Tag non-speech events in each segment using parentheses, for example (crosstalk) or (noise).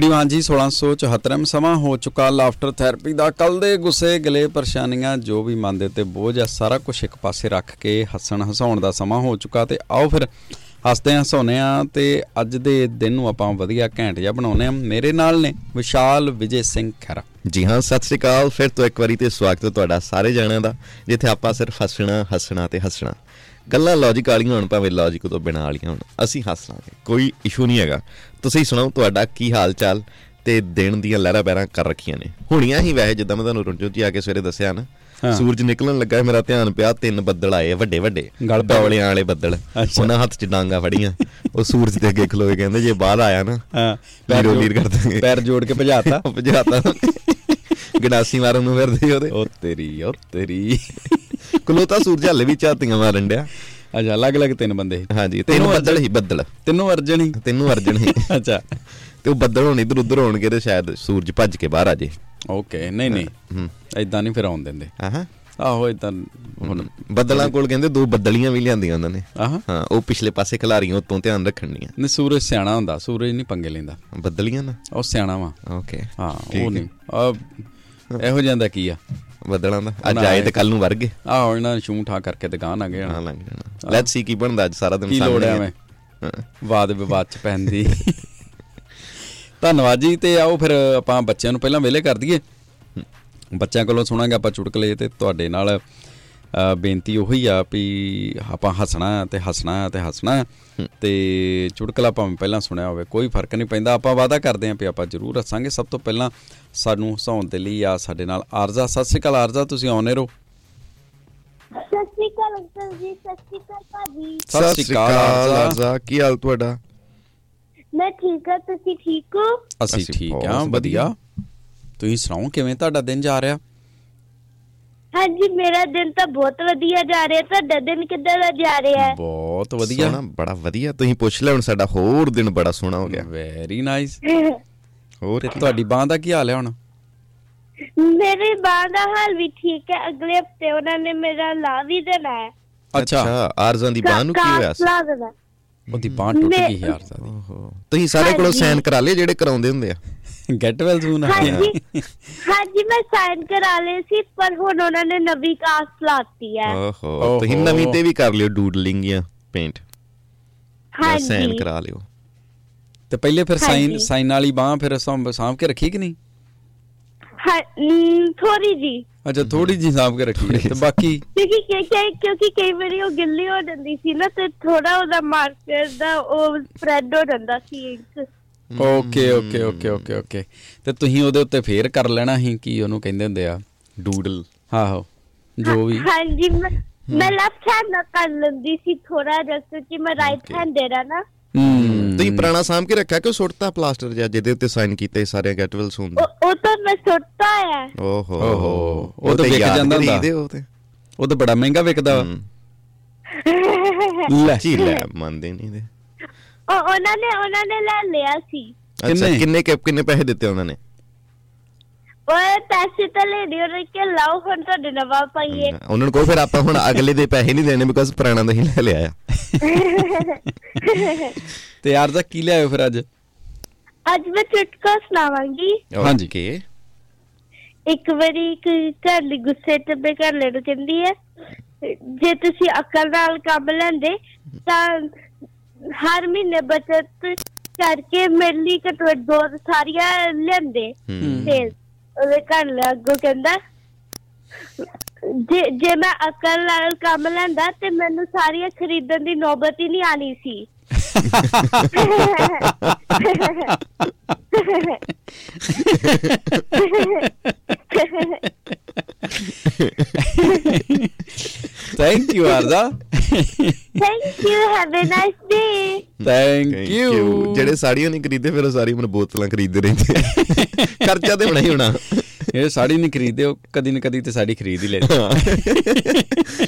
Radio ਹਾਂਜੀ 1674 ਸਮਾਂ ਹੋ ਚੁੱਕਾ ਲਾਫਟਰ ਥੈਰੇਪੀ ਦਾ। ਕੱਲ ਦੇ ਗੁੱਸੇ ਗਲੇ ਪਰੇਸ਼ਾਨੀਆਂ ਜੋ ਵੀ ਮਨ ਦੇ ਉੱਤੇ ਬੋਝ ਆ, ਸਾਰਾ ਕੁਝ ਇੱਕ ਪਾਸੇ ਰੱਖ ਕੇ ਹੱਸਣ ਹਸਾਉਣ ਦਾ ਸਮਾਂ ਹੋ ਚੁੱਕਾ ਤੇ ਆਓ ਫਿਰ ਹੱਸਦੇ ਹਾਂ ਹਸਾਉਂਦੇ ਹਾਂ ਤੇ ਅੱਜ ਦੇ ਦਿਨ ਨੂੰ ਆਪਾਂ ਵਧੀਆ ਘੈਂਟ ਜਿਹਾ ਬਣਾਉਂਦੇ ਹਾਂ। ਮੇਰੇ ਨਾਲ ਨੇ ਵਿਸ਼ਾਲ ਵਿਜੇ ਸਿੰਘ ਖੈਰਾ ਜੀ ਹਾਂ, ਸਤਿ ਸ੍ਰੀ ਅਕਾਲ। ਫਿਰ ਤੋਂ ਇੱਕ ਵਾਰੀ ਤੇ ਸਵਾਗਤ ਹੈ ਤੁਹਾਡਾ ਸਾਰੇ ਜਣਿਆਂ ਦਾ, ਜਿੱਥੇ ਆਪਾਂ ਸਿਰਫ ਹੱਸਣਾ ਹੱਸਣਾ ਤੇ ਹੱਸਣਾ। ਗੱਲਾਂ ਲੌਜੀਕ ਵਾਲੀਆਂ ਹੋਣ ਭਾਵੇਂ ਲੌਜੀਕ ਤੋਂ ਬਿਨਾਂ ਵਾਲੀਆਂ ਹੋਣ ਅਸੀਂ ਹੱਸ ਲਾਂਗੇ। ਕੋਈ ਇਸ਼ੂ ਨਹੀਂ ਹੈਗਾ। ਤੁਸੀਂ ਸੁਣਾਓ ਤੁਹਾਡਾ ਕੀ ਹਾਲ ਚਾਲ ਤੇ ਦਿਨ ਦੀਆਂ ਲਹਿਰਾਂ ਪੈਰਾਂ ਕਰ ਰੱਖੀਆਂ ਨੇ? ਹੁਣੀਆਂ ਹੀ ਵੈਸੇ ਜਿੱਦਾਂ ਮੈਂ ਤੁਹਾਨੂੰ ਰੁੰਜੋ ਜੀ ਆ ਕੇ ਸਵੇਰੇ ਦੱਸਿਆ ਨਾ। ਸੂਰਜ ਨਿਕਲਣ ਲੱਗਾ ਮੇਰਾ ਧਿਆਨ ਪਿਆ ਤਿੰਨ ਬੱਦਲ ਆਏ ਵੱਡੇ ਵੱਡੇ ਗਲ ਪੈ ਗਏ। ਡੌਲਿਆਂ ਵਾਲੇ ਬੱਦਲ। ਉਹਨਾਂ ਹੱਥ 'ਚ ਡਾਂਗਾ ਫੜੀਆਂ। ਉਹ ਸੂਰਜ ਦੇ ਅੱਗੇ ਖਲੋਏ ਕਹਿੰਦੇ ਜੇ ਬਾਹਰ ਆਇਆ ਨਾ ਹਾਂ ਜੋੜ- ਲੀਰ ਕਰ ਦਾਂਗੇ। ਪੈਰ ਜੋੜ ਕੇ ਭਜਾਤਾ। (laughs) ਭਜਾਤਾ। (laughs) ਗਡਾਸੀ ਮਾਰਨ ਨੂੰ ਫਿਰਦੇ ਉਹਦੇ। ਉਹ ਤੇਰੀ ਉਹ ਤੇਰੀ। ਕਲੋਤਾ ਸੂਰਜ ਹੱਲੇ ਵੀ ਝਾਤੀਆਂ ਮਾਰਨ ਡਿਆ। ਅੱਛਾ ਅਲੱਗ-ਅਲੱਗ ਤਿੰਨ ਬੰਦੇ ਹਾਂਜੀ ਤਿੰਨ ਬੱਦਲ ਹੀ ਬੱਦਲ। ਤਿੰਨੋਂ ਅਰਜਨ ਹੀ? ਤਿੰਨੋਂ ਅਰਜਨ ਹੀ। (laughs) ਅੱਛਾ। ਤੇ ਉਹ ਬੱਦਲ ਹੁਣ ਇਧਰ ਉਧਰ ਹੋਣਗੇ ਤੇ ਸ਼ਾਇਦ ਸੂਰਜ ਭੱਜ ਕੇ ਬਾਹਰ ਆ ਜੇ। ਓਕੇ ਨਹੀਂ ਨਹੀਂ। ਹੂੰ ਐਦਾਂ ਨਹੀਂ ਫਿਰ ਆਉਣ ਦਿੰਦੇ। ਆਹਾਂ। ਆਹੋ ਇਦਾਂ ਹੁਣ ਬੱਦਲਾਂ ਕੋਲ ਕਹਿੰਦੇ ਦੋ ਬੱਦਲੀਆਂ ਵੀ ਲਿਆਂਦੀਆਂ ਉਹਨਾਂ ਨੇ। ਆਹ। ਹਾਂ ਉਹ ਪਿਛਲੇ ਪਾਸੇ ਖਿਲਾਰੀਆਂ ਉਤੋਂ ਧਿਆਨ ਰੱਖਣੀਆਂ। ਨੇ ਸੂਰਜ ਸਿਆਣਾ ਹੁੰਦਾ ਸੂਰਜ ਨਹੀਂ ਪੰਗੇ ਲੈਂਦਾ। ਬੱਦਲੀਆਂ ਨਾ? ਉਹ ਸਿਆਣਾ ਵਾ। ਓਕੇ। ਹਾਂ ਉਹ। ਨਹੀਂ। ਆ ਇਹੋ ਜਾਂਦਾ ਕੀ ਆ? ਬੱਦਲਾਂ ਦਾ। ਅੱਜ ਆਏ ਤੇ ਕੱਲ ਨੂੰ ਵਰ ਗਏ ਆਹੋ ਇਹਨਾਂ ਨੇ ਛੂੰ ਠਾ ਕਰਕੇ ਦੁਕਾਨ ਆ ਗਏ ਹਾਂ ਹਣ। ਲੰਘ ਜਾਣਾ ਲੈਟਸ ਸੀ ਕੀ ਬਣਦਾ ਅੱਜ ਸਾਰਾ ਦਿਨ ਕੀ ਲੋੜ ਹਾਂ। ਵਾਦ ਵਿਵਾਦ ਚ ਪੈਣ ਦੀ। (laughs) ਧੰਨਵਾਦ ਜੀ ਤੇ ਆਓ ਫਿਰ ਆਪਾਂ ਬੱਚਿਆਂ ਨੂੰ ਪਹਿਲਾਂ ਵਿਹਲੇ ਕਰ ਦਈਏ। ਬੱਚਿਆਂ ਕੋਲੋਂ ਸੁਣਾਂਗੇ ਆਪਾਂ ਚੁਟਕਲੇ ਤੇ ਤੁਹਾਡੇ ਨਾਲ। ਬੇਨਤੀ ਉਹੀ ਆ ਵੀ ਆਪਾਂ ਹੱਸਣਾ ਤੇ ਹੱਸਣਾ ਤੇ ਹੱਸਣਾ ਤੇ ਚੁਟਕਲਾ ਆਪਾਂ ਪਹਿਲਾਂ ਸੁਣਿਆ ਹੋਵੇ ਕੋਈ ਫ਼ਰਕ ਨਹੀਂ ਪੈਂਦਾ। ਆਪਾਂ ਵਾਅਦਾ ਕਰਦੇ ਆਂ ਵੀ ਆਪਾਂ ਜ਼ਰੂਰ ਹੱਸਾਂਗੇ। ਸਭ ਤੋਂ ਪਹਿਲਾਂ ਸਾਨੂੰ ਹਸਾਉਣ ਦੇ ਲਈ ਆ ਸਾਡੇ ਨਾਲ ਆਰਜ਼ਾ। ਸਤਿ ਸ਼੍ਰੀ ਅਕਾਲ ਆਰਜ਼ਾ ਤੁਸੀਂ ਆਉਨੇ ਰਹੋ ਸਤਿ ਸ਼੍ਰੀ ਅਕਾਲ ਅੰਕਲ ਜੀ ਸਤਿ ਸ਼੍ਰੀ ਅਕਾਲ ਭਾਜੀ ਸਤਿ ਸ਼੍ਰੀ ਅਕਾਲ ਆਰਜ਼ਾ। ਕੀ ਹਾਲ ਤੁਹਾਡਾ? ਮੈਂ ਠੀਕ ਹਾਂ ਤੁਸੀਂ ਠੀਕ ਹੋ? ਅਸੀਂ ਠੀਕ ਵਧੀਆ। ਵਧੀਆ। ਤੁਸੀਂ ਸੁਣਾਓ ਕਿਵੇਂ ਤੁਹਾਡਾ ਦਿਨ ਜਾ ਰਿਹਾ? ਹਾਂਜੀ ਮੇਰਾ ਦਿਨ ਤਾਂ ਬਹੁਤ ਵਧੀਆ ਜਾ ਰਿਹਾ। ਤੁਹਾਡਾ ਦਿਨ ਕਿੱਦਾਂ ਦਾ ਜਾ ਰਿਹਾ? ਹੈ ਬਹੁਤ ਵਧੀਆ। ਸੋਹਣਾ ਬੜਾ ਵਧੀਆ। ਤੁਸੀਂ ਪੁੱਛ ਲਿਆ ਹੁਣ ਸਾਡਾ ਹੋਰ ਦਿਨ ਬੜਾ ਸੋਹਣਾ ਹੋ ਗਿਆ। ਵੈਰੀ ਨਾਈਸ (laughs) ਹੋਰ ਤੁਹਾਡੀ ਬਾਹ ਦਾ ਕੀ ਹਾਲ ਹੈ ਹੁਣ? ਮੇਰੇ ਬਾਂ ਦਾ ਹਾਲ ਵੀ ਠੀਕ ਹੈ। ਅਗਲੇ ਹਫ਼ਤੇ ਉਹਨਾਂ ਨੇ ਮੇਰਾ ਲਾ ਵੀ ਦੇਣਾ ਹੈ। ਅੱਛਾ। ਆਰਜ਼ਾਂ ਦੀ ਬਾਹ ਨੂੰ ਕੀ ਹੋਇਆ ਸੀ? ਲਾ ਦੇਣਾ। ਉਹਦੀ ਬਾਹ ਟੁੱਟ ਗਈ ਯਾਰ ਸਾਡੀ ਓਹੋ। ਤੁਸੀਂ ਸਾਰੇ ਕੋਲੋਂ। ਸਾਈਨ ਕਰਾ ਲਏ ਜਿਹੜੇ ਕਰਾਉਂਦੇ ਹੁੰਦੇ ਆ? ਗੈਟ ਵੈਲ ਸੂਨ ਹਾਂਜੀ। ਹਾਂਜੀ ਮੈਂ ਸਾਈਨ ਕਰਾ ਲਏ ਸੀ ਪਰ ਹੁਣ ਉਹਨਾਂ ਨੇ ਨਵੀਂ ਕਾਸ ਲਾਤੀ ਹੈ। ਓਹੋ ਤੁਸੀਂ। ਨਵੀਂ ਤੇ ਵੀ ਕਰ ਲਿਓ ਡੂਡਲਿੰਗ ਜਾਂ ਪੇਂਟ ਜਾਂ ਸਾਈਨ ਹਾਂਜੀ ਕਰਾ ਲਿਓ। ਤੇ ਪਹਿਲੇ ਫਿਰ ਸਾਈਨ ਹਾਂਜੀ। ਸਾਈਨ ਵਾਲੀ ਬਾਹ ਫਿਰ ਸਾਂਭ ਸਾਂਭ ਕੇ ਰੱਖੀ ਕਿ ਨਹੀਂ? ਹਾਂ ਥੋੜੀ ਜੀ। ਅੱਛਾ ਥੋੜੀ ਜੀ ਸਾਂਭ ਕੇ ਰੱਖੀ। ਤੇ ਬਾਕੀ? ਕਿਉਂਕਿ ਕਿ- ਕਿ- ਕਿਉਂਕਿ ਕਈ ਵਾਰੀ ਉਹ ਗਿੱਲੀ ਹੋ ਜਾਂਦੀ ਸੀ ਨਾ ਤੇ ਥੋੜਾ ਉਹਦਾ ਮਾਰਕਰ ਦਾ ਉਹ ਸਪਰੈਡ ਹੋ ਜਾਂਦਾ ਸੀ ink okay okay okay okay okay. ਤੇ ਤੁਸੀਂ ਉਹਦੇ ਉੱਤੇ ਫੇਰ ਕਰ ਲੈਣਾ ਸੀ ਕੀ ਉਹਨੂੰ ਕਹਿੰਦੇ ਹੁੰਦੇ ਆ? ਡੂਡਲ। ਆਹੋ ਜੋ ਵੀ। ਹਾਂਜੀ ਮੈਂ ਲੈਫਟ ਹੈਂਡ ਨਾਲ ਕਰ ਲੈਂਦੀ ਸੀ ਥੋੜਾ ਜਿਹਾ ਕਿਉਂਕਿ ਮੈਂ ਰਾਈਟ. ਹੈਂਡ ਦੇਰਾ ਨਾ। ਹੂੰ। ਤੁਸੀਂ ਪੁਰਾਣਾ ਸਾਂਭ ਕੇ ਰੱਖਿਆ ਕਿ ਸੁੱਟਤਾ ਪਲਾਸਟਰ ਜਾਂ ਜਿਹਦੇ ਉੱਤੇ ਸਾਈਨ ਕੀਤੇ ਸਾਰੇ ਗੈਟਵੈਲਸ ਹੁੰਦੇ ਉਹ ਤਾਂ ਮੈਂ ਸੁੱਟਤਾ ਹੈ। ਓਹੋ। ਓਹੋ, ਉਹ ਤਾਂ ਵਿਕ ਜਾਂਦਾ ਹੁੰਦਾ। ਉਹ ਤੇ। ਉਹ ਤਾਂ ਬੜਾ ਮਹਿੰਗਾ ਵਿਕਦਾ। ਲੈ। ਜੀ ਲੈ ਮੰਨਦੇ ਨਹੀਂ ਦੇ ਉਹ ਉਹਨਾਂ ਨੇ ਉਹਨਾਂ ਨੇ ਲੈ ਲਿਆ ਸੀ ਅੱਛਾ ਕਿੰਨੇ? ਕਿੰਨੇ ਕਿ ਕਿੰਨੇ ਪੈਸੇ ਦਿੱਤੇ ਉਹਨਾਂ ਨੇ ਉਹ ਪੈਸੇ ਤਾਂ ਲੈ ਲਿਓ ਨੇ ਕਿ ਲਾਓ ਹੁਣ ਤੁਹਾਡੇ ਨਵਾਂ ਪਾਈਏ ਉਹਨਾਂ ਨੂੰ ਕਹੋ ਫਿਰ ਆਪਾਂ ਹੁਣ ਅਗਲੇ ਦੇ ਪੈਸੇ ਨਹੀਂ ਦੇਣੇ ਬਿਕਾਜ਼ ਪੁਰਾਣਾ ਤਾਂ ਹੀ ਲੈ ਲਿਆ ਆ (laughs) ਤੇ ਯਾਰ ਦਾ ਕੀ ਲਿਆਇਓ ਫਿਰ ਅੱਜ ਅੱਜ ਮੈਂ ਚੁਟਕਾ ਸੁਣਾਵਾਂਗੀ ਹਾਂਜੀ। Okay. ਇੱਕ ਵਾਰੀ ਇੱਕ ਘਰ ਲਈ ਗੁੱਸੇ ਚ ਆਪਣੇ ਘਰ ਨੂੰ ਕਹਿੰਦੀ ਹੈ ਜੇ ਤੁਸੀਂ ਅਕਲ ਨਾਲ ਕੰਮ ਲੈਂਦੇ ਤਾਂ ਹਰ ਮਹੀਨੇ ਬਚਤ ਕਰਕੇ ਮੇਰੇ ਲਈ ਘੱਟੋ ਘੱਟ ਦੋ ਸਾਰੀਆਂ ਲੈਂਦੇ। ਤੇ ਉਹਦੇ ਘਰ ਲੈ ਅੱਗੋਂ ਕਹਿੰਦਾ ਜੇ ਜੇ ਮੈਂ ਅਕਲ ਨਾਲ ਕੰਮ ਲੈਂਦਾ ਤੇ ਮੈਨੂੰ ਸਾਰੀਆਂ ਖਰੀਦਣ ਦੀ ਨੌਬਤ ਹੀ ਨਹੀਂ ਆਣੀ ਸੀ (laughs) (laughs) (laughs) you Arza thank you have a nice day thank Thank you. ਜਿਹੜੇ ਸਾੜੀਆਂ ਨਹੀਂ ਖਰੀਦਦੇ ਫਿਰ ਉਹ ਸਾਰੀ ਮਨ ਬੋਤਲਾਂ ਖਰੀਦਦੇ ਰਹਿੰਦੇ ਖਰਚਾ ਤੇ ਹੋਣਾ ਹੀ ਹੋਣਾ। ਇਹ ਸਾੜੀ ਨਹੀਂ ਖਰੀਦਦੇ ਉਹ ਕਦੀ ਨਾ ਕਦੀ ਤੇ ਸਾੜੀ ਖਰੀਦ ਹੀ ਲੈਂਦੇ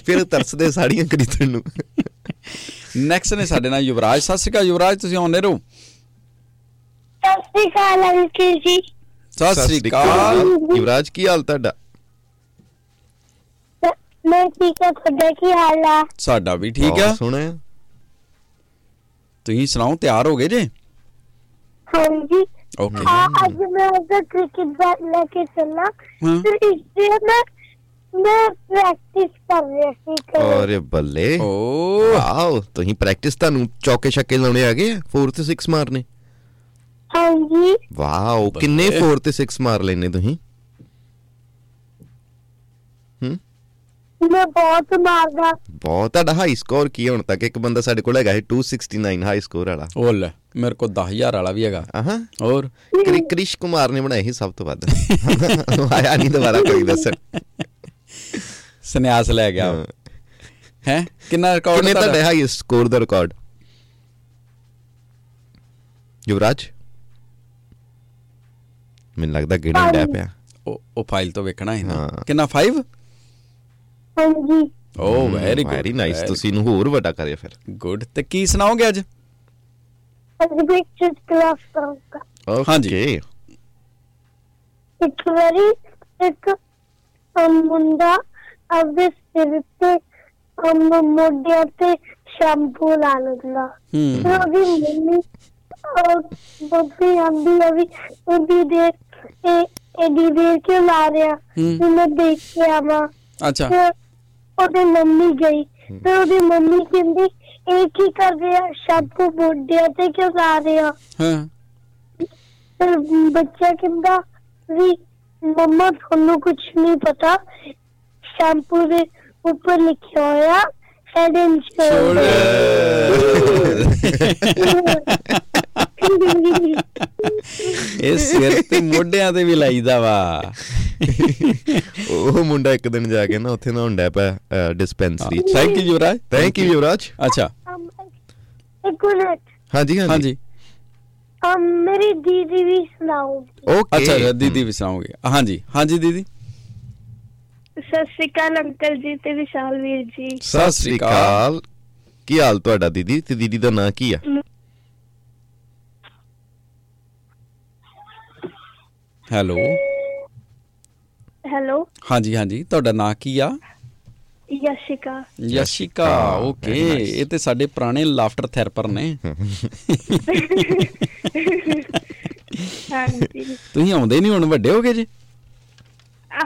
ਫਿਰ ਉਹ ਤਰਸਦੇ ਸਾੜੀਆਂ ਖਰੀਦਣ ਨੂੰ। ਨੈਕਸਟ ਨੇ ਸਾਡੇ ਨਾਲ ਯੁਵਰਾਜ। ਸਤਿ ਸ਼੍ਰੀ ਅਕਾਲ ਯੁਵਰਾਜ ਤੁਸੀਂ ਆਉਂਦੇ ਰਹੋ। ਸਤਿ ਸ਼੍ਰੀ ਅਕਾਲ ਅੰਕਲ ਜੀ। ਸਤਿ ਸ਼੍ਰੀ ਅਕਾਲ। ਯੁਵਰਾਜ ਕੀ ਹਾਲ ਤੁਹਾਡਾ? ਮੈਂ ਠੀਕ ਹਾਂ ਤੁਹਾਡਾ ਕੀ ਹਾਲ ਆ? ਸਾਡਾ ਵੀ ਠੀਕ ਆ। ਬਹੁਤ ਸੋਹਣਾ ਆ ਤੁਸੀਂ ਸੁਣਾਓ ਤਿਆਰ ਹੋ ਗਏ ਜੇ? ਹਾਂਜੀ। ਓਕੇ। ਅੱਜ ਮੈਂ ਉਹਦਾ ਕ੍ਰਿਕਟ ਬੈਟ ਲੈ ਕੇ ਚੱਲਾ। ਫਿਰ ਇਸ ਲਈ ਮੈਂ ਮੈਂ ਪ੍ਰੈਕਟਿਸ ਕਰ ਰਿਹਾ ਸੀ। ਔਰ ਬੱਲੇ। ਓ। ਵਾਓ ਤੁਸੀਂ ਪ੍ਰੈਕਟਿਸ ਤੁਹਾਨੂੰ ਚੌਕੇ ਛੱਕੇ ਲਾਉਣੇ ਆ ਗਏ 4 ਤੇ 6 ਮਾਰਨੇ। ਹਾਂਜੀ। ਵਾਓ ਕਿੰਨੇ 4 ਤੇ 6 ਮਾਰ ਲੈਨੇ ਤੁਸੀਂ ਹੂੰ ਮੈਂ ਬਹੁਤ ਮਾਰਦਾ। ਬਹੁਤ। ਤੁਹਾਡਾ ਹਾਈ ਸਕੋਰ ਕੀ ਹੈ ਹੁਣ ਤੱਕ ਇੱਕ ਬੰਦਾ ਸਾਡੇ ਕੋਲ ਹੈਗਾ ਹੈ 269 ਹਾਈ ਸਕੋਰ ਵਾਲਾ। ਉਹ ਲੈ ਮੇਰੇ ਕੋਲ 10000 ਵਾਲਾ ਵੀ ਹੈਗਾ। ਆਹਾਂ। ਹੋਰ? ਕ੍ਰਿ- ਕ੍ਰਿਸ਼ ਕੁਮਾਰ ਨੇ ਬਣਾਏ ਸੀ ਸਭ ਤੋਂ ਵੱਧ। ਆਇਆ ਨਹੀਂ ਦੁਬਾਰਾ ਕੋਈ ਦੱਸਣ। ਸੰਨਿਆਸ ਲੈ ਗਿਆ। ਹੈ। ਕਿੰਨਾ ਰਿਕਾਰਡ ਕਿੰਨੇ ਤੁਹਾਡੇ ਹਾਈਐਸਟ ਸਕੋਰ ਦਾ ਰਿਕਾਰਡ ਯੁਵਰਾਜ? ਮੈਨੂੰ ਲੱਗਦਾ ਗੇੜਾ ਡੈ ਪਿਆ। ਉਹ ਉਹ ਫਾਈਲ ਤੋਂ ਵੇਖਣਾ ਹੈ ਨਾ। ਹਾਂ। ਕਿੰਨਾ 5 ਹਾਂਜੀ। ਓ ਵੈਰੀ ਗੁੱਡ ਵੈਰੀ ਨਾਈਸ ਤੁਸੀਂ ਇਹਨੂੰ ਹੋਰ ਵੱਡਾ ਕਰਿਆ ਫਿਰ। ਗੁੱਡ ਤੇ ਕੀ ਸੁਣਾਓਗੇ ਅੱਜ? ਅੱਜ ਚਿੱਟ ਕਲਾਸ ਕਰਾਂਗਾ। ਹਾਂਜੀ। ਇੱਕ ਵਾਰੀ ਇੱਕ ਅਮ, ਮੁੰਡਾ ਆਪਦੇ ਸਿਰ ਤੇ ਅਮ, ਮੋਢਿਆਂ ਤੇ ਸ਼ੈਂਪੂ ਲਾ ਲੈਂਦਾ। ਹੂੰ ਤੇ ਉਹਦੀ ਮੰਮੀ ਬੱਬੀ ਆਂਦੀ ਆ ਵੀ ਉਹਦੀ ਦੇ ਇਹ ਐਡੀ ਦੇਰ ਕਿਉਂ ਲਾ ਹੂੰ। ਤੇ ਮੈਂ ਦੇਖ ਕੇ ਆਵਾਂ। ਅੱਛਾ। ਉਹਦੀ ਮੰਮੀ ਗਈ ਤੇ ਉਹਦੀ ਮੰਮੀ ਕਹਿੰਦੀ ਇਹ ਕੀ ਕਰ ਰਿਹਾ ਸ਼ੈਂਪੂ ਮੋਢਿਆਂ ਤੇ ਕਿਉਂ ਲਾ ਰਿਹਾ ਹਾਂ ਫਿਰ ਬੱਚਾ ਕਹਿੰਦਾ ਵੀ ਮੰਮਾ ਤੁਹਾਨੂੰ ਕੁਝ ਨਹੀਂ ਪਤਾ ਸ਼ੈਂਪੂ ਦੇ ਉੱਪਰ ਲਿਖਿਆ ਹੋਇਆ ਹੈਡ ਐਂਡ ਇਹ ਸਿਰ ਤੇ ਮੋਢਿਆਂ ਤੇ ਵੀ ਲਾਈਦਾ ਵਾ। ਉਹ ਮੁੰਡਾ ਇੱਕ ਦਿਨ ਜਾ ਕੇ ਨਾ ਉੱਥੇ ਨਾ ਹੁੰਦਾ ਪਿਆ dispensary thank you Yuvraj thank you Yuvraj ਅੱਛਾ। ਇੱਕ ਮਿੰਟ। ਹਾਂਜੀ ਹਾਂਜੀ। ਅਮ ਮੇਰੀ ਦੀਦੀ ਵੀ ਸੁਣਾਓ। ਓਕੇ ਅੱਛਾ ਅੱਛਾ, ਦੀਦੀ ਵੀ ਸੁਣਾਓਗੇ। ਹਾਂਜੀ ਹਾਂਜੀ ਦੀਦੀ। ਸਤਿ ਸ਼੍ਰੀ ਅਕਾਲ ਅੰਕਲ ਜੀ ਤੇ ਵਿਸ਼ਾਲ ਵੀਰ ਜੀ। ਸਤਿ ਸ੍ਰੀ ਅਕਾਲ। ਕੀ ਹਾਲ ਤੁਹਾਡਾ ਦੀਦੀ? ਤੇ ਦੀਦੀ ਦਾ ਨਾਂ ਕੀ ਆ? ਹੈਲੋ। ਹੈਲੋ। ਹਾਂਜੀ ਹਾਂਜੀ। ਤੁਹਾਡਾ ਨਾਂ ਕੀ ਆ? ਯਸ਼ਿਕਾ। ਯਸ਼ਿਕਾ ਓਕੇ. ਇਹ ਤੇ ਸਾਡੇ ਪੁਰਾਣੇ ਲਾਫਟਰ ਥੈਰੇਪਰ ਨੇ। ਹਾਂਜੀ। ਤੁਸੀਂ ਆਉਂਦੇ ਨਹੀਂ ਹੁਣ? ਵੱਡੇ ਹੋ ਗਏ ਜੀ?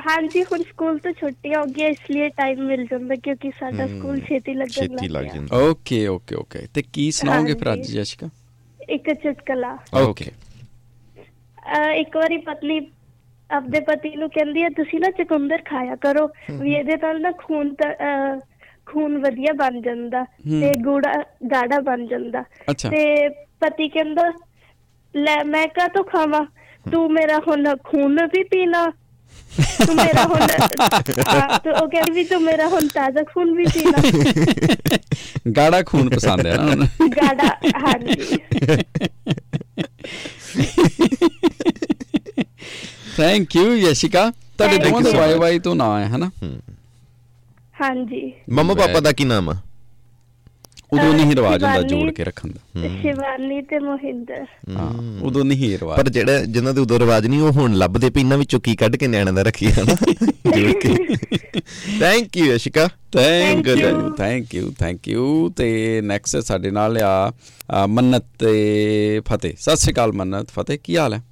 ਹਾਂਜੀ ਹੁਣ ਸਕੂਲ ਤੋਂ ਛੁੱਟੀ ਹੋ ਗਈ ਇਸ ਲਈ ਟਾਈਮ ਮਿਲ ਜਾਂਦਾ ਕਿਉਂਕਿ ਸਾਡਾ ਸਕੂਲ ਛੇਤੀ ਲੱਗਣ ਛੇਤੀ ਲੱਗ ਗਿਆ। ਜਾਂਦਾ। Okay okay okay. ਤੇ ਕੀ ਸੁਣਾਓਗੇ ਫਿਰ ਅੱਜ। ਯਸ਼ਿਕਾ? ਇੱਕ ਚੁਟਕਲਾ। ਓਕੇ। ਇੱਕ ਵਾਰੀ ਪਤਨੀ ਆਪਦੇ ਪਤੀ ਨੂੰ ਕਹਿੰਦੀ ਹੈ ਤੁਸੀਂ ਨਾ ਚੁਕੰਦਰ ਖਾਇਆ ਕਰੋ ਵੀ ਇਹਦੇ ਨਾਲ ਨਾ ਖੂਨ ਖੂਨ ਵਧੀਆ ਬਣ ਜਾਂਦਾ। ਤੇ ਗੂੜਾ ਗਾੜਾ ਬਣ ਜਾਂਦਾ ਤੇ ਪਤੀ ਕਹਿੰਦਾ ਲੈ ਮੈਂ ਕਾ ਤੋਂ ਖਾਵਾਂ? ਤੂੰ ਮੇਰਾ ਹੁਣ ਖੂਨ ਵੀ ਪੀਣਾ। ਤੂੰ ਮੇਰਾ ਹੁਣ ਤੇ ਉਹ ਕਹਿੰਦੀ ਵੀ ਤੂੰ ਮੇਰਾ ਹੁਣ ਤਾਜ਼ਾ ਖੂਨ ਵੀ ਪੀਣਾ। ਗਾੜਾ ਖੂਨ ਪਸੰਦ ਹੈ ਨਾ ਗਾੜਾ ਹਾਂਜੀ। (laughs) ਥੈਂਕ ਯੂ ਯਸ਼ਿਕਾ ਤੁਹਾਡੇ Thank ਦੋਵਾਂ you ਦਾ ਵਾਈ. ਵਾਈ ਤੋਂ ਨਾਂ ਹੈ ਹਨਾ? ਹਾਂਜੀ। ਮੰਮਾ ਪਾਪਾ ਦਾ ਕੀ ਨਾਮ ਆ? ਉਦੋਂ ਨਹੀਂ ਰਿਵਾਜ ਹੁੰਦਾ। ਜੋੜ ਕੇ ਰੱਖਣ ਦਾ। ਸ਼ਿਵਾਨੀ ਤੇ ਮੋਹਿੰਦਰ। ਹਾਂ। ਉਦੋਂ ਨਹੀਂ ਰਿਵਾਜ। ਪਰ ਜਿਹੜਾ ਜਿਨ੍ਹਾਂ ਦੇ ਉਦੋਂ ਰਿਵਾਜ ਨਹੀਂ ਉਹ ਹੁਣ ਲੱਭਦੇ ਪਈ ਇਹਨਾਂ ਵਿੱਚੋਂ ਕੀ ਕੱਢ ਕੇ ਨਿਆਣਿਆਂ ਦਾ ਰੱਖੀ ਹਨਾ? ਜੋੜ ਕੇ। Thank you Yashika thank Thank you you. Thank you thank you ਤੇ ਨੈਕਸਟ ਸਾਡੇ ਨਾਲ ਆ ਆ, ਮੰਨਤ ਤੇ ਫਤਿਹ। ਸਤਿ ਸ਼੍ਰੀ ਅਕਾਲ ਮੰਨਤ ਫਤਿਹ ਕੀ ਹਾਲ ਹੈ?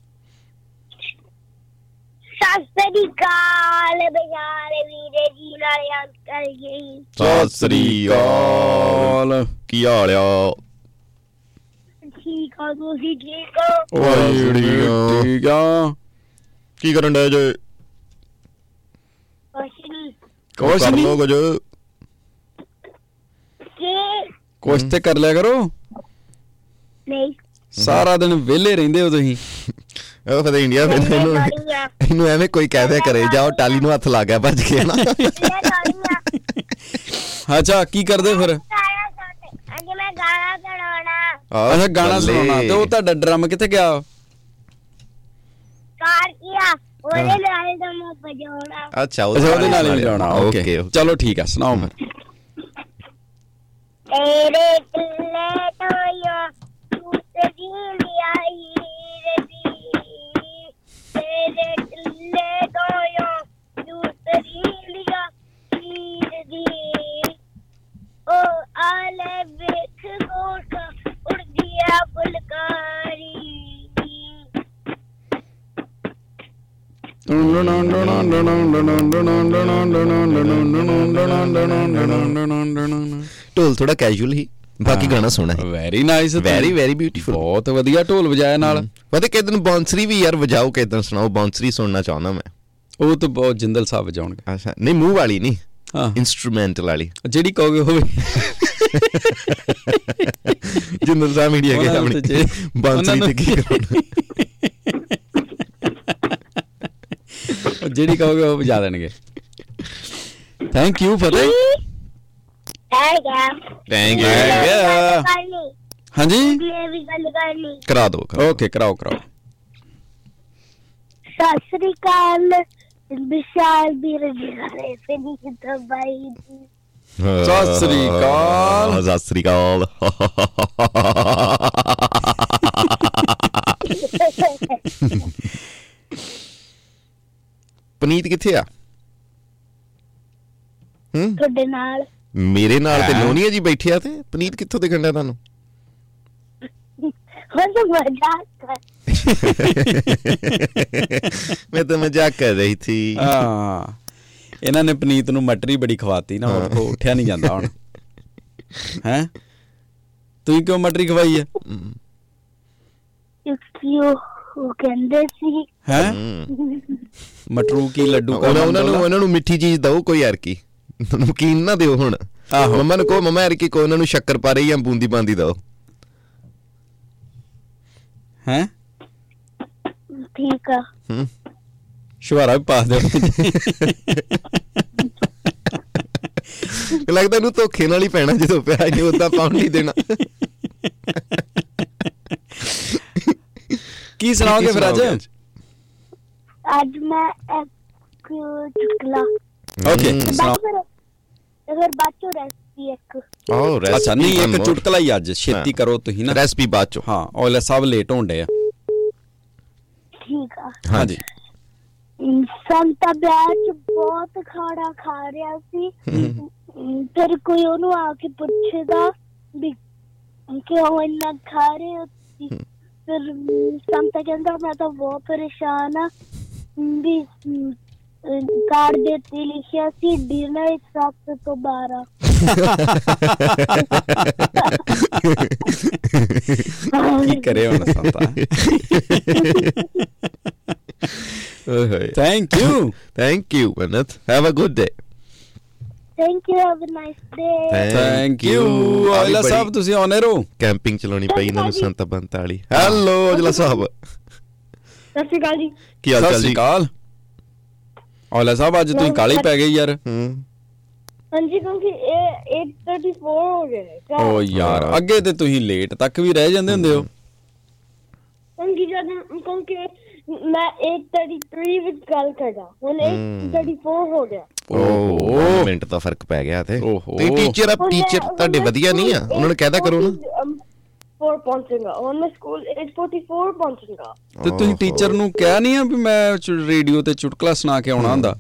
ਸਤਿ ਸ੍ਰੀ ਅਕਾਲ ਬਿਹਾਰੇ ਵੀਰੇ ਜੀ ਨਾਲ ਅੰਕਲ ਜੀ। ਸਤਿ ਸ੍ਰੀ ਅਕਾਲ। ਕੀ ਹਾਲ ਆ? ਠੀਕ ਹੋ ਤੁਸੀਂ ਠੀਕ ਹੋ? ਓਏ। ਠੀਕ ਆ। ਕੀ ਕਰਨ ਡਏ ਜੇ? ਕੁਛ ਨਹੀਂ ਕੁਛ ਕਰ ਨਹੀਂ ਲਓ ਕੁਝ। ਕਿ? ਕੁਛ ਤੇ ਕਰ ਲਿਆ ਕਰੋ। ਨਹੀਂ। ਸਾਰਾ ਦਿਨ ਵਿਹਲੇ ਰਹਿੰਦੇ ਹੋ ਤੁਸੀਂ। ਉਹ ਫਿਰ ਇੰਡੀਆ ਫਿਰ ਮੈਂ ਇਹਨੂੰ ਇਹਨੂੰ ਐਵੇਂ ਕੋਈ ਕਹਿ ਦਿਆ ਕਰੇ ਜਾਓ ਟਾਲੀ ਨੂੰ ਹੱਥ ਲਾ ਗਿਆ ਭੱਜ ਕੇ ਨਾ। ਅੱਛਾ ਕੀ ਕਰਦੇ ਫਿਰ? ਅੱਜ ਮੈਂ ਗਾਣਾ ਗਾਉਣਾ ਅੱਛਾ ਗਾਣਾ। ਸੁਣਾਉਣਾ। ਤੇ ਉਹ ਤੁਹਾਡਾ ਡਰਮ ਕਿੱਥੇ ਗਿਆ? ਕਾਰ ਕੀਆ ਉਹਦੇ ਨਾਲ ਤਾਂ ਮੈਂ ਬਜਾਉਣਾ ਅੱਛਾ ਅੱਛਾ ਉਹਦੇ ਨਾਲ ਹੀ ਜਾਣਾ ਓਕੇ। ਚਲੋ ਠੀਕ ਆ ਸੁਣਾਓ ਫਿਰ। ਤੇਰੇ ਕਿੱਲੇ ਤੋਂ ਯੋ ਟੁੱਟਦੀ ਲਿਆਈ ਰਦੀ ਤੇਰੇ ਕਿੱਲੇ ਤੋਂ ਯੋ ਟੁੱਟਦੀ ਲਿਆ ਰਦੀ ਓ ਆਲੇ ਵੇਖ ਗੋਟਾ ਉੜਦੀ ਆ ਫੁਲਕਾਰੀ ਢੋਲ ਥੋੜਾ ਕੈਜੂਅਲ ਹੀ। ਬਾਕੀ ਗਾਣਾ ਸੋਹਣਾ ਹੈ। Very nice very very beautiful ਬਹੁਤ ਵਧੀਆ ਢੋਲ ਵਜਾਇਆ ਨਾਲ। ਪਤਾ ਕਿਦਨ ਬਾਂਸਰੀ ਵੀ ਯਾਰ ਵਜਾਓ ਕਿਦਨ ਸੁਣਾਓ ਬਾਂਸਰੀ ਸੁਣਨਾ ਚਾਹੁੰਦਾ ਮੈਂ। ਉਹ ਤਾਂ ਬਹੁਤ ਜਿੰਦਲ ਸਾਹਿਬ ਵਜਾਉਣਗੇ। ਅੱਛਾ ਨਹੀਂ ਮੂੰਹ ਵਾਲੀ ਨਹੀਂ ਹਾਂ। ਇਨਸਟਰੂਮੈਂਟਲ ਵਾਲੀ। ਜਿਹੜੀ ਕਹੋਗੇ ਹੋਵੇ ਜਿੰਦਲ ਸਾਹਿਬ ਮੀਡੀਆ ਕੇ ਜੇ- ਬਾਂਸਰੀ ਤੇ ਕੀ ਉਹ ਜਿਹੜੀ ਕਹੋਗੇ ਉਹ ਵਜਾ ਦੇਣਗੇ। ਥੈਂਕ ਯੂ ਫਤਿਹ ਹੈਗਾ। Thank Yeah. ਕਰਨੀ। ਹਾਂਜੀ? ਅਗਲੇ ਵੀ ਗੱਲ ਕਰਨੀ। ਕਰਾ ਦੋ ਕਰਾ ਓਕੇ ਕਰਾਓ ਕਰਾਓ। ਸਤਿ ਸ੍ਰੀ ਅਕਾਲ। ਵਿਸ਼ਾਲ ਵੀਰ ਜੀ ਘਰੇ ਫਿਨੀ ਦਬਾਈ ਦੀ ਸਤਿ ਸ੍ਰੀ ਅਕਾਲ। ਸਤਿ ਸ੍ਰੀ ਅਕਾਲ। (laughs) ਪਨੀਤ ਕਿੱਥੇ ਆ? ਹੂੰ? ਤੁਹਾਡੇ ਨਾਲ। ਮੇਰੇ ਨਾਲ ਤੇ? ਲੋਨੀਆ ਜੀ ਬੈਠੇ ਆ ਤੇ ਪਨੀਤ ਕਿੱਥੋਂ ਦਿਖਣ ਡਿਆ ਤੁਹਾਨੂੰ? ਮੈਂ ਤਾਂ ਮਜ਼ਾਕ ਕਰ ਰਹੀ ਥੀ ਹਾਂ। ਇਹਨਾਂ ਨੇ ਪਨੀਤ ਨੂੰ ਮਟਰੀ ਬੜੀ ਖਵਾਤੀ ਨਾ ਉਹ ਕੋ ਉੱਠਿਆ ਨਹੀਂ ਜਾਂਦਾ ਹੁਣ। ਹੈ? ਤੂੰ ਕਿਉਂ ਮਟਰੀ ਖਵਾਈ ਹੈ ਕਿਉਂਕਿ ਉਹ ਉਹ ਕਹਿੰਦੇ ਸੀ। ਹੈ? ਹੂੰ। ਮਟਰੂ ਕੀ ਲੱਡੂ ਉਹਨਾਂ ਨੂੰ ਉਹਨਾਂ ਨੂੰ ਮਿੱਠੀ ਚੀਜ਼ ਦਓ ਕੋਈ ਯਾਰ ਕੀ। ਨਮਕੀਨ ਨਾ ਦਿਓ ਹੁਣ। ਆਹੋ। ਮੰਮਾ ਨੂੰ ਕਹੋ ਮੰਮਾ ਯਾਰ ਕੀ ਕੋ ਉਹਨਾਂ ਨੂੰ ਸ਼ੱਕਰ ਪਾਰੇ ਜਾਂ ਬੂੰਦੀ ਬਾਂਦੀ ਦਓ ਹੈ? ਠੀਕ ਆ। ਹੂੰ। ਸ਼ੁਹਾਰਾ ਵੀ ਪਾ ਦਿਓ ਲੱਗਦਾ ਇਹਨੂੰ ਧੋਖੇ ਨਾਲ ਹੀ ਪੈਣਾ ਜਦੋਂ ਪਿਆ ਨਹੀਂ ਉਦਾਂ ਪਾਉਣ ਨਹੀਂ ਦੇਣਾ। ਕੀ ਸੁਣਾਓਗੇ ਫਿਰ ਅੱਜ? ਅੱਜ ਮੈਂ ਇੱਕ ਚੁਟਕਲਾ ਓਕੇ ਅਗਰ ਬਾਚੋ ਰੈਸਪੀ ਇੱਕ। ਆਹ ਰੈਸਪੀ ਅੱਛਾ ਨਹੀਂ ਇੱਕ ਚੁਟਕਲਾ ਹੀ ਅੱਜ। ਛੇਤੀ। ਕਰੋ ਤੁਸੀਂ ਨਾ। ਰੈਸਪੀ ਬਾਅਦ ਚੋਂ। ਹਾਂ ਔਲੇ ਸਭ ਲੇਟ ਹੋਣਦੇ ਆ। ਠੀਕ ਆ। ਹਾਂਜੀ। ਸੰਤਾ ਵਿਆਹ ਚ ਬਹੁਤ ਖਾਣਾ ਖਾ ਰਿਹਾ ਸੀ। ਫਿਰ ਕੋਈ ਉਹਨੂੰ ਆ ਕੇ ਪੁੱਛਦਾ ਵੀ ਕਿ ਉਹ ਇੰਨਾ ਖਾ ਰਹੇ ਹੋ? ਫਿਰ ਸੰਤਾ ਕਹਿੰਦਾ ਮੈਂ ਤਾਂ ਬਹੁਤ ਪਰੇਸ਼ਾਨ ਆ। ਵੀ ਕਾਰਡ ਦੇ ਤੇ ਲਿਖਿਆ ਸੀ ਡਿਨਰ 7 ਤੋਂ 12 ਕੀ ਕਰੇ ਹੁਣ ਸੰਤਾ? ਓਏ ਹੋਏ। Thank you thank you Mannat have a good day thank you have a nice day thank you ਬੜੀ- ਸਾਹਿਬ ਤੁਸੀਂ ਆਨੇ ਰਹੋ ਕੈਂਪਿੰਗ ਚਲਾਉਣੀ ਪਈ ਇਹਨਾਂ ਨੂੰ ਸੰਤ ਬੰਤ ਵਾਲੀ ਹੈਲੋ ਅਜਲਾ ਸਾਹਿਬ ਸਤਿ ਸ਼੍ਰੀ ਅਕਾਲ ਜੀ ਕੀ ਹਾਲ ਸਤਿ ਚਾਲ ਸ਼੍ਰੀ ਜੀ ਅਕਾਲ ਔਲਾ ਸਾਹਿਬ ਅੱਜ ਤੁਸੀਂ ਕਾਲੇ ਪੈ ਗਏ ਯਾਰ। ਹੂੰ। ਹਾਂਜੀ ਕਿਉਂਕਿ ਇਹ 8:34 ਹੋ ਗਏ ਓ ਯਾਰ ਅੱਗੇ ਤੇ ਤੁਸੀਂ ਲੇਟ ਤੱਕ ਵੀ ਰਹਿ ਜਾਂਦੇ ਹੁੰਦੇ ਹੋ। ਕਿਉਂਕਿ ਜਦ ਕਿਉਂਕਿ ਮੈਂ 8:33 ਵਿੱਚ ਗੱਲ ਕਰਦਾ ਹੁਣ 8:34 ਹੋ ਗਿਆ। ਓਹ ਮਿੰਟ ਦਾ ਫ਼ਰਕ ਪੈ ਗਿਆ ਤੇ। ਤੇ ਟੀਚਰ ਆ ਟੀਚਰ ਤੁਹਾਡੇ ਵਧੀਆ ਨਹੀਂ ਆ? ਉਹਨਾਂ ਨੂੰ ਕਹਿਦਾ ਕਰੋ ਨਾ। 4 ਪਹੁੰਚੇਗਾ ਹੁਣ ਮੈਂ ਸਕੂਲ 8:44 ਪਹੁੰਚੇਗਾ। ਤੇ ਤੁਸੀਂ ਟੀਚਰ ਨੂੰ ਕਿਹਾ ਨਹੀਂ ਆ ਵੀ ਮੈਂ ਰੇਡੀਓ ਤੇ ਚੁਟਕਲਾ ਸੁਣਾ ਕੇ ਆਉਣਾ ਹੁੰਦਾ?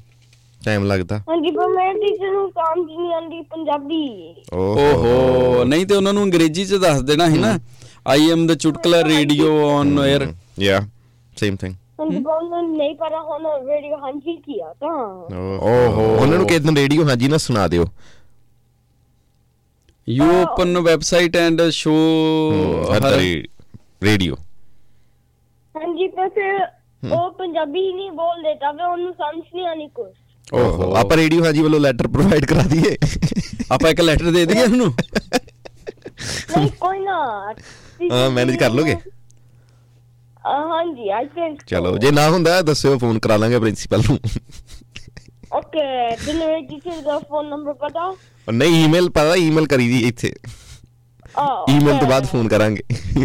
ਟਾਈਮ ਲੱਗਦਾ। ਹਾਂਜੀ ਪਰ ਮੈਂ ਟੀਚਰ ਨੂੰ ਕੰਮ ਨਹੀਂ ਆਂਦੀ ਪੰਜਾਬੀ। ਓਹੋ। ਨਹੀਂ ਤੇ ਉਹਨਾਂ ਨੂੰ ਅੰਗਰੇਜ਼ੀ ਚ ਦੱਸ ਦੇਣਾ ਸੀ ਨਾ। ਆਈ ਐਮ ਦ ਚੁਟਕਲਾ ਰੇਡੀਓ ਔਨ 에ਅਰ ਯਾ ਸੇਮ ਥਿੰਗ ਉਹਨਾਂ ਨੂੰ ਨਹੀਂ ਪਤਾ ਹੁਣ ਰੇਡੀਓ ਹਾਂਜੀ ਕੀਆ ਤਾਂ। ਓਹੋ। ਉਹਨਾਂ ਨੂੰ ਕਿਦਾਂ ਰੇਡੀਓ ਹਾਂਜੀ ਨਾ ਸੁਣਾ ਦਿਓ। You open website and show radio ਹਾਂਜੀ ਪਰ ਫਿਰ ਉਹ ਪੰਜਾਬੀ ਹੀ ਨਹੀਂ ਬੋਲਦੇ ਤਾਂ ਫਿਰ ਉਹਨੂੰ ਸਮਝ ਨਹੀਂ ਆਣੀ ਕੁਝ ਓਹੋ। ਆਪਾਂ ਰੇਡੀਓ ਹਾਂਜੀ ਵੱਲੋਂ ਲੈਟਰ ਪ੍ਰੋਵਾਈਡ ਕਰਾ ਦਈਏ। ਆਪਾਂ ਇੱਕ ਲੈਟਰ ਦੇ ਦਈਏ ਉਹਨੂੰ? ਨਹੀਂ ਕੋਈ ਨਾ। ਹਾਂ ਮੈਨੇਜ ਕਰ ਲੋਗੇ? ਹਾਂਜੀ ਆਈ ਥਿੰਕ ਚਲੋ ਜੇ ਨਾ ਹੁੰਦਾ ਦੱਸਿਓ ਫੋਨ ਕਰਾ ਲਾਂਗੇ ਪ੍ਰਿੰਸੀਪਲ ਨੂੰ। ਓਕੇ ਤੈਨੂੰ ਇਹ ਟੀਚਰ ਦਾ ਫੋਨ ਨੰਬਰ ਪਤਾ ਔਰ ਨਹੀਂ ਈਮੇਲ ਪਤਾ ਈਮੇਲ ਕਰੀ ਦੀ ਇੱਥੇ। ਆ ਈਮੇਲ ਤੋਂ ਬਾਅਦ ਫੋਨ ਕਰਾਂਗੇ।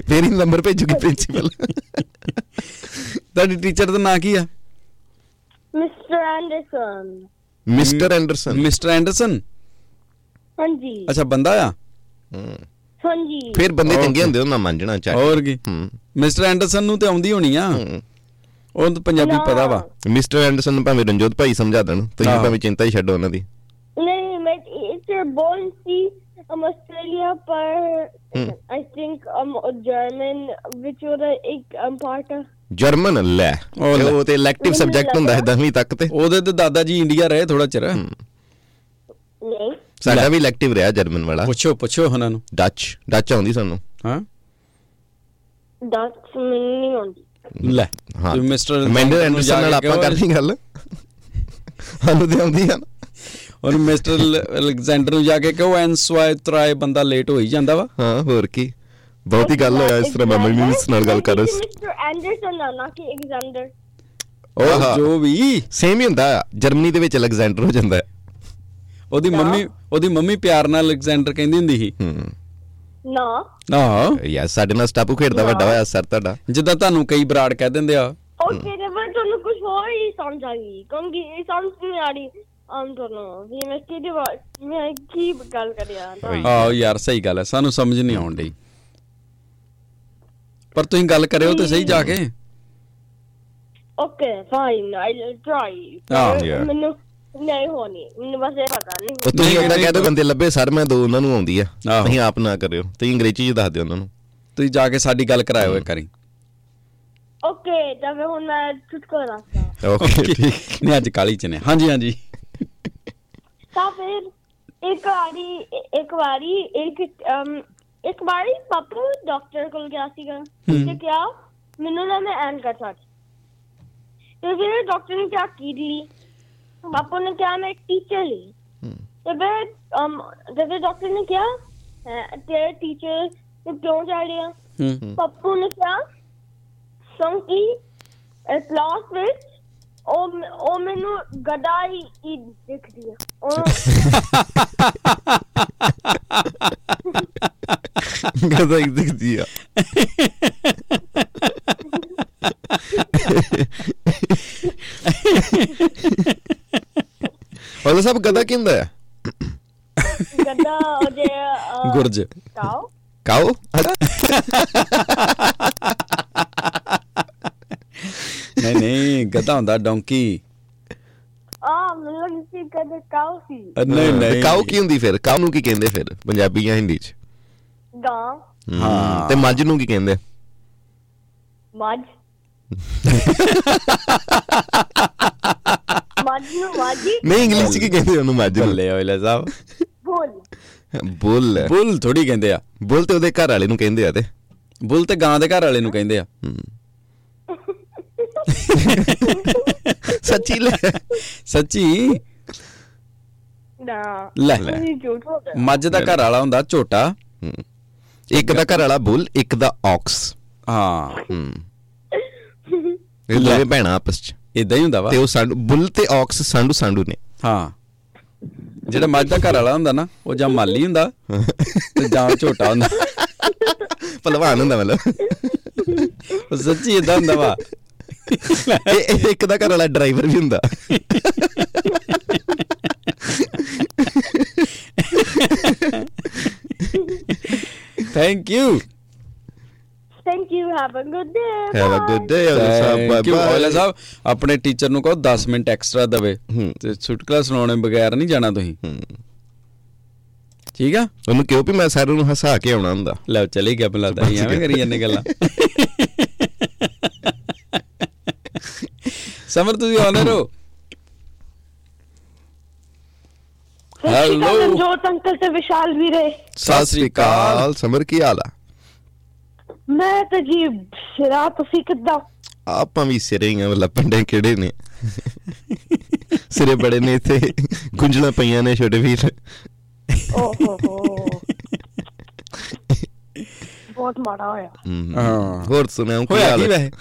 ਫੇਰ ਹੀ ਨੰਬਰ ਭੇਜੂਗੀ ਪ੍ਰਿੰਸੀਪਲ ਤੁਹਾਡੀ ਟੀਚਰ ਦਾ ਨਾਂ ਕੀ ਆ? Mister Anderson mister Anderson mister Anderson ਹਾਂਜੀ। ਅੱਛਾ ਬੰਦਾ ਆ? ਹਾਂਜੀ। ਫਿਰ ਬੰਦੇ. ਚੰਗੇ ਹੁੰਦੇ ਉਹਨਾਂ ਮੰਨਣਾ ਚਾਹੀਦਾ। ਹੋਰ ਕੀ? ਹੂੰ। ਮਿਸਟਰ ਐਂਡਰਸਨ ਨੂੰ ਤੇ ਆਉਂਦੀ ਹੋਣੀ ਆ। ਉਹ ਤਾਂ ਪੰਜਾਬੀ ਨਾ। ਪਤਾ ਵਾ। ਮਿਸਟਰ ਐਂਡਰਸਨ ਨੂੰ ਭਾਵੇਂ ਰਣਜੋਤ ਭਾਈ ਸਮਝਾ ਦੇਣ ਤੁਸੀਂ। ਭਾਵੇਂ ਚਿੰਤਾ ਹੀ ਛੱਡੋ ਉਹਨਾਂ ਦੀ। ਨਹੀਂ ਮੈਂ ਟੀਚਰ ਬੋਲ ਸੀ um ਆਸਟ੍ਰੇਲੀਆ ਪਰ Hmm. I think um German which a एक um, part ਜਰਮਨ ਲੈ। ਉਹ ਤੇ ਇਲੈਕਟਿਵ ਸਬਜੈਕਟ ਹੁੰਦਾ ਹੈ 10ਵੀਂ ਤੱਕ ਤੇ। ਉਹਦੇ ਤੇ ਦਾਦਾ ਜੀ ਇੰਡੀਆ ਰਹੇ ਥੋੜਾ ਚਿਰ। ਨਹੀਂ। ਸਾਡਾ ਵੀ ਇਲੈਕਟਿਵ ਰਿਹਾ ਜਰਮਨ ਵਾਲਾ। ਪੁੱਛੋ ਪੁੱਛੋ ਉਹਨਾਂ ਨੂੰ। ਡੱਚ ਡੱਚ ਆਉਂਦੀ ਸਾਨੂੰ। ਹਾਂ। ਦੱਸ ਮੈਨੂੰ ਨਹੀਂ ਆਉਂਦੀ। ਲੈ ਮਿਸਟਰ ਮੈਂਡਰ ਐਂਡਰਸਨ ਨਾਲ ਆਪਾਂ ਕਰਨੀ ਗੱਲ। ਸਾਨੂੰ ਤੇ ਆਉਂਦੀ ਆ ਨਾ। ਉਹਨੂੰ ਮਿਸਟਰ ਅਲੈਗਜ਼ੈਂਡਰ ਨੂੰ ਜਾ ਕੇ ਕਹੋ ਐਂਸ ਵਾਈ ਟਰਾਈ ਬੰਦਾ ਲੇਟ ਹੋ ਹੀ ਜਾਂਦਾ ਵਾ। ਹਾਂ ਹੋਰ ਕੀ। ਬਹੁਤੀ ਗੱਲ ਹੋਇਆ ਇਸ ਤਰ੍ਹਾਂ ਮੈਂ ਮਿਸ ਨਾਲ ਗੱਲ ਕਰ ਰਿਹਾ ਸੀ। ਮਿਸਟਰ ਐਂਡਰਸਨ ਨਾਲ ਨਾ ਕਿ ਐਗਜ਼ੈਂਡਰ ਉਹ। ਜੋ ਵੀ। ਸੇਮ ਹੀ ਹੁੰਦਾ। ਜਰਮਨੀ ਦੇ ਵਿੱਚ ਅਲੈਗਜ਼ੈਂਡਰ ਹੋ ਜਾਂਦਾ। ਉਹਦੀ ਮੰਮੀ ਉਹਦੀ ਮੰਮੀ ਪਿਆਰ ਨਾਲ ਅਲੈਗਜ਼ੈਂਡਰ ਕਹਿੰਦੀ ਹੁੰਦੀ ਸੀ। ਹੂੰ। ਨਾ। ਆਹ। ਯਾ ਸਾਡੇ ਨਾਲ ਸਟਾਪੂ ਖੇਡਦਾ ਵੱਡਾ ਹੋਇਆ ਸਰ ਤੁਹਾਡਾ। ਜਿੱਦਾਂ ਤੁਹਾਨੂੰ ਕਈ ਬਰਾੜ ਕਹਿ ਦਿੰਦੇ ਆ। ਓਕੇ ਤੇ ਮੈਂ ਤੁਹਾਨੂੰ ਕੁਝ ਹੋਰ ਹੀ ਸਮਝ ਆਈ ਕਿਉਂਕਿ ਇਹ ਸਮਝ ਨਹੀਂ ਆ ਰਹੀ ਆਮ ਤੁਹਾਨੂੰ ਵੀ ਮੈਂ ਕਿਹਦੇ ਬਾਰੇ ਮੈਂ ਕੀ ਗੱਲ ਕਰਿਆ ਉਹੀ। ਆਹ ਯਾਰ ਸਹੀ ਗੱਲ ਹੈ ਸਾਨੂੰ ਸਮਝ ਨਹੀਂ ਆਉਣ ਡਈ। ਪਰ ਤੁਸੀਂ ਗੱਲ ਕਰਿਓ ਤੇ ਸਹੀ ਜਾ ਕੇ। Okay fine I will try Ah, yeah. ਮੈਨੂੰ ਨਹੀਂ ਹੋਣੀ ਮੈਨੂੰ ਬਸ ਇਹ ਪਤਾ ਨਹੀਂ। ਉਹ ਤੁਸੀਂ ਉਹਦਾ ਕਹਿ ਦੋ ਬੰਦੇ ਲੱਭੇ ਸਰ ਮੈਂ ਦੋ ਉਹਨਾਂ ਨੂੰ ਆਉਂਦੀ ਆ। ਆਹੋ। ਤੁਸੀਂ ਆਪ ਨਾ ਕਰਿਓ। ਤੁਸੀਂ ਅੰਗਰੇਜ਼ੀ ਚ ਦੱਸ ਦਿਓ ਉਹਨਾਂ ਨੂੰ। ਤੁਸੀਂ ਜਾ ਕੇ ਸਾਡੀ ਗੱਲ ਕਰਾਇਓ ਇੱਕ ਵਾਰੀ। ਓਕੇ ਤਾਂ ਫਿਰ ਹੁਣ ਮੈਂ ਚੁਟਕਾ ਦੱਸਦਾ ਓਕੇ ਠੀਕ। ਨਹੀਂ ਅੱਜ ਕਾਲੀ ਚ ਨੇ। ਹਾਂਜੀ ਹਾਂਜੀ। ਤਾਂ ਫਿਰ ਇੱਕ ਵਾਰੀ ਇੱਕ ਵਾਰੀ ਇੱਕ ਅਮ, ਇੱਕ ਵਾਰੀ ਪਾਪੂ ਡਾਕਟਰ ਕੋਲ ਗਿਆ ਸੀਗਾ। ਉਸੇ ਕਿਹਾ ਮੈਨੂੰ ਨਾ ਮੈਂ ਐਨ ਕਰ ਸਕਦੀ। ਤੇ ਫਿਰ ਡਾਕਟਰ ਨੇ ਕਿਹਾ ਕੀ ਲਈ ਪਾਪੂ ਨੇ ਕਿਹਾ ਮੈਂ ਟੀਚਰ ਲਈ। ਤੇ ਫਿਰ ਅਮ ਤੇ ਫਿਰ ਡਾਕਟਰ ਨੇ ਕਿਹਾ "ਹੈਂ, ਤੇਰੇ ਟੀਚਰ ਤੇ ਕਿਉਂ ਜਾ ਰਿਹਾ ਹੂੰ। ਪੱਪੂ ਨੇ ਕਿਹਾ ਕਿਉਂਕਿ ਇਸ ਕਲਾਸ ਵਿੱਚ ਉਹ ਮ- ਉਹ ਮੈਨੂੰ ਗਦਾ ਹੀ ਹੀ ਦਿਖਦੀ ਹੈ ਉਹ ਗਦਾ ਹੀ ਦਿਖਦੀ ਆ। (laughs) ਉਹਦਾ ਸਭ ਗਦਾ ਕੀ ਹੁੰਦਾ ਹੈ ਗਦਾ ਉਹਦੇ ਅਹ, ਗੁਰਜ। ਕਾਓ। ਕਾਓ? ਨਹੀਂ ਨਹੀਂ ਗਧਾ ਹੁੰਦਾ ਡੋਂਕੀ। ਆ ਮੈਨੂੰ ਲੱਗੀ ਸੀ ਕਦੇ ਕਾਓ ਸੀ। ਨਹੀਂ ਨਹੀਂ। ਕਾਓ ਕੀ ਹੁੰਦੀ ਫਿਰ? ਕਾਓ ਨੂੰ ਕੀ ਕਹਿੰਦੇ ਫਿਰ? ਪੰਜਾਬੀ ਜਾਂ ਹਿੰਦੀ ਚ? ਗਾਂ। ਹਾਂ। ਤੇ ਮੱਝ ਨੂੰ ਕੀ ਕਹਿੰਦੇ? ਮੱਝ। (laughs) ਮੱਝ ਨੂੰ ਮਾਜੀ ਨਹੀਂ ਇੰਗਲਿਸ਼ ਚ ਕੀ ਕਹਿੰਦੇ ਉਹਨੂੰ ਮੱਝ ਨੂੰ ਬੱਲੇ ਓਏ ਲੈ ਸਾਹਿਬ ਬੋਲ ਬੁੱਲ ਬੁੱਲ ਥੋੜੀ ਕਹਿੰਦੇ ਆ ਬੁੱਲ ਤੇ ਉਹਦੇ ਘਰ ਵਾਲੇ ਨੂੰ ਕਹਿੰਦੇ ਆ ਤੇ ਬੁੱਲ ਤੇ ਗਾਂ ਦੇ ਘਰ ਵਾਲੇ ਨੂੰ ਕਹਿੰਦੇ ਆ ਸੱਚੀ ਲੈ ਸੱਚੀ ਨਾ ਲੈ ਹੋ। ਮੱਝ ਦਾ ਘਰ ਵਾਲਾ ਹੁੰਦਾ ਝੋਟਾ ਹਮ। ਇੱਕ ਦਾ ਘਰ ਵਾਲਾ ਬੁੱਲ ਇੱਕ ਦਾ ਆਕਸ ਹਾਂ ਹਮ ਇਹ ਦੋਵੇਂ ਭੈਣਾਂ ਆਪਸ ਚ ਇਦਾਂ ਹੀ ਹੁੰਦਾ ਵਾ। ਤੇ ਉਹ ਸਾਂਡੂ ਬੁੱਲ ਤੇ ਆਕਸ ਸਾਂਡੂ ਸਾਂਡੂ ਨੇ। ਹਾਂ। ਜਿਹੜਾ ਮੱਝ ਦਾ ਘਰ ਵਾਲਾ ਹੁੰਦਾ ਨਾ ਉਹ ਜਾਂ ਮਾਲੀ ਹੁੰਦਾ ਤੇ ਜਾਂ ਝੋਟਾ ਹੁੰਦਾ। ਪਹਿਲਵਾਨ ਹੁੰਦਾ ਮਤਲਬ। ਉਹ ਸੱਚੀ ਇਦਾਂ ਹੁੰਦਾ ਵਾ। ਇਹ ਇੱਕ ਦਾ ਘਰ ਵਾਲਾ ਡਰਾਈਵਰ ਵੀ ਹੁੰਦਾ। Thank you Thank you. Have a good day. Have a good day thank you ਓਲੇ ਸਾਹਿਬ ਆਪਣੇ ਟੀਚਰ ਨੂੰ ਕਹੋ 10 ਮਿੰਟ ਐਕਸਟਰਾ ਦੇਵੇ। ਤੇ ਛੁਟਕਲਾ ਸੁਣਾਉਣੇ ਬਗੈਰ ਨਹੀਂ ਜਾਣਾ ਤੁਸੀਂ। ਠੀਕ ਆ? ਉਹਨੂੰ ਕਿਉਂ ਵੀ ਮੈਂ ਸਾਰਿਆਂ ਨੂੰ ਹਸਾ ਕੇ ਆਉਣਾ ਹੁੰਦਾ। ਲੈ ਚਲੀ ਗਿਆ ਬਲਾ ਦਾ ਐਵੇਂ ਕਰੀ ਜਾਂਦੇ ਗੱਲਾਂ। ਸਮਰ ਤੁਸੀਂ ਆਨਰ ਹੋ? ਹੈਲੋ ਜੋਤ ਅੰਕਲ ਤੇ ਵਿਸ਼ਾਲ ਵੀਰੇ। ਸਤਿ ਸ੍ਰੀ ਅਕਾਲ। ਸਮਰ ਕੀ ਹਾਲ ਆ? ਮੈਂ ਤਾਂ ਜੀ ਸਿਰਾ ਤੁਸੀਂ ਕਿੱਦਾਂ? ਆਪਾਂ ਵੀ ਸਿਰੇ ਹੀ ਆ ਲੱਪੰਡੇ ਕਿਹੜੇ ਨੇ? ਸਿਰੇ ਬੜੇ ਨੇ ਇੱਥੇ ਗੁੰਝਲਾਂ ਪਈਆਂ ਨੇ ਛੋਟੇ ਵੀਰ। ਓ ਹੋ। ਹੋ ਬਹੁਤ ਮਾੜਾ ਹੋਇਆ। ਹਾਂ। ਹੋਰ ਸੁਣਾਓ ਕੀ ਹੋਇਆ ਹਾਲ ਕੀ ਹੈ? ਵੈਸੇ?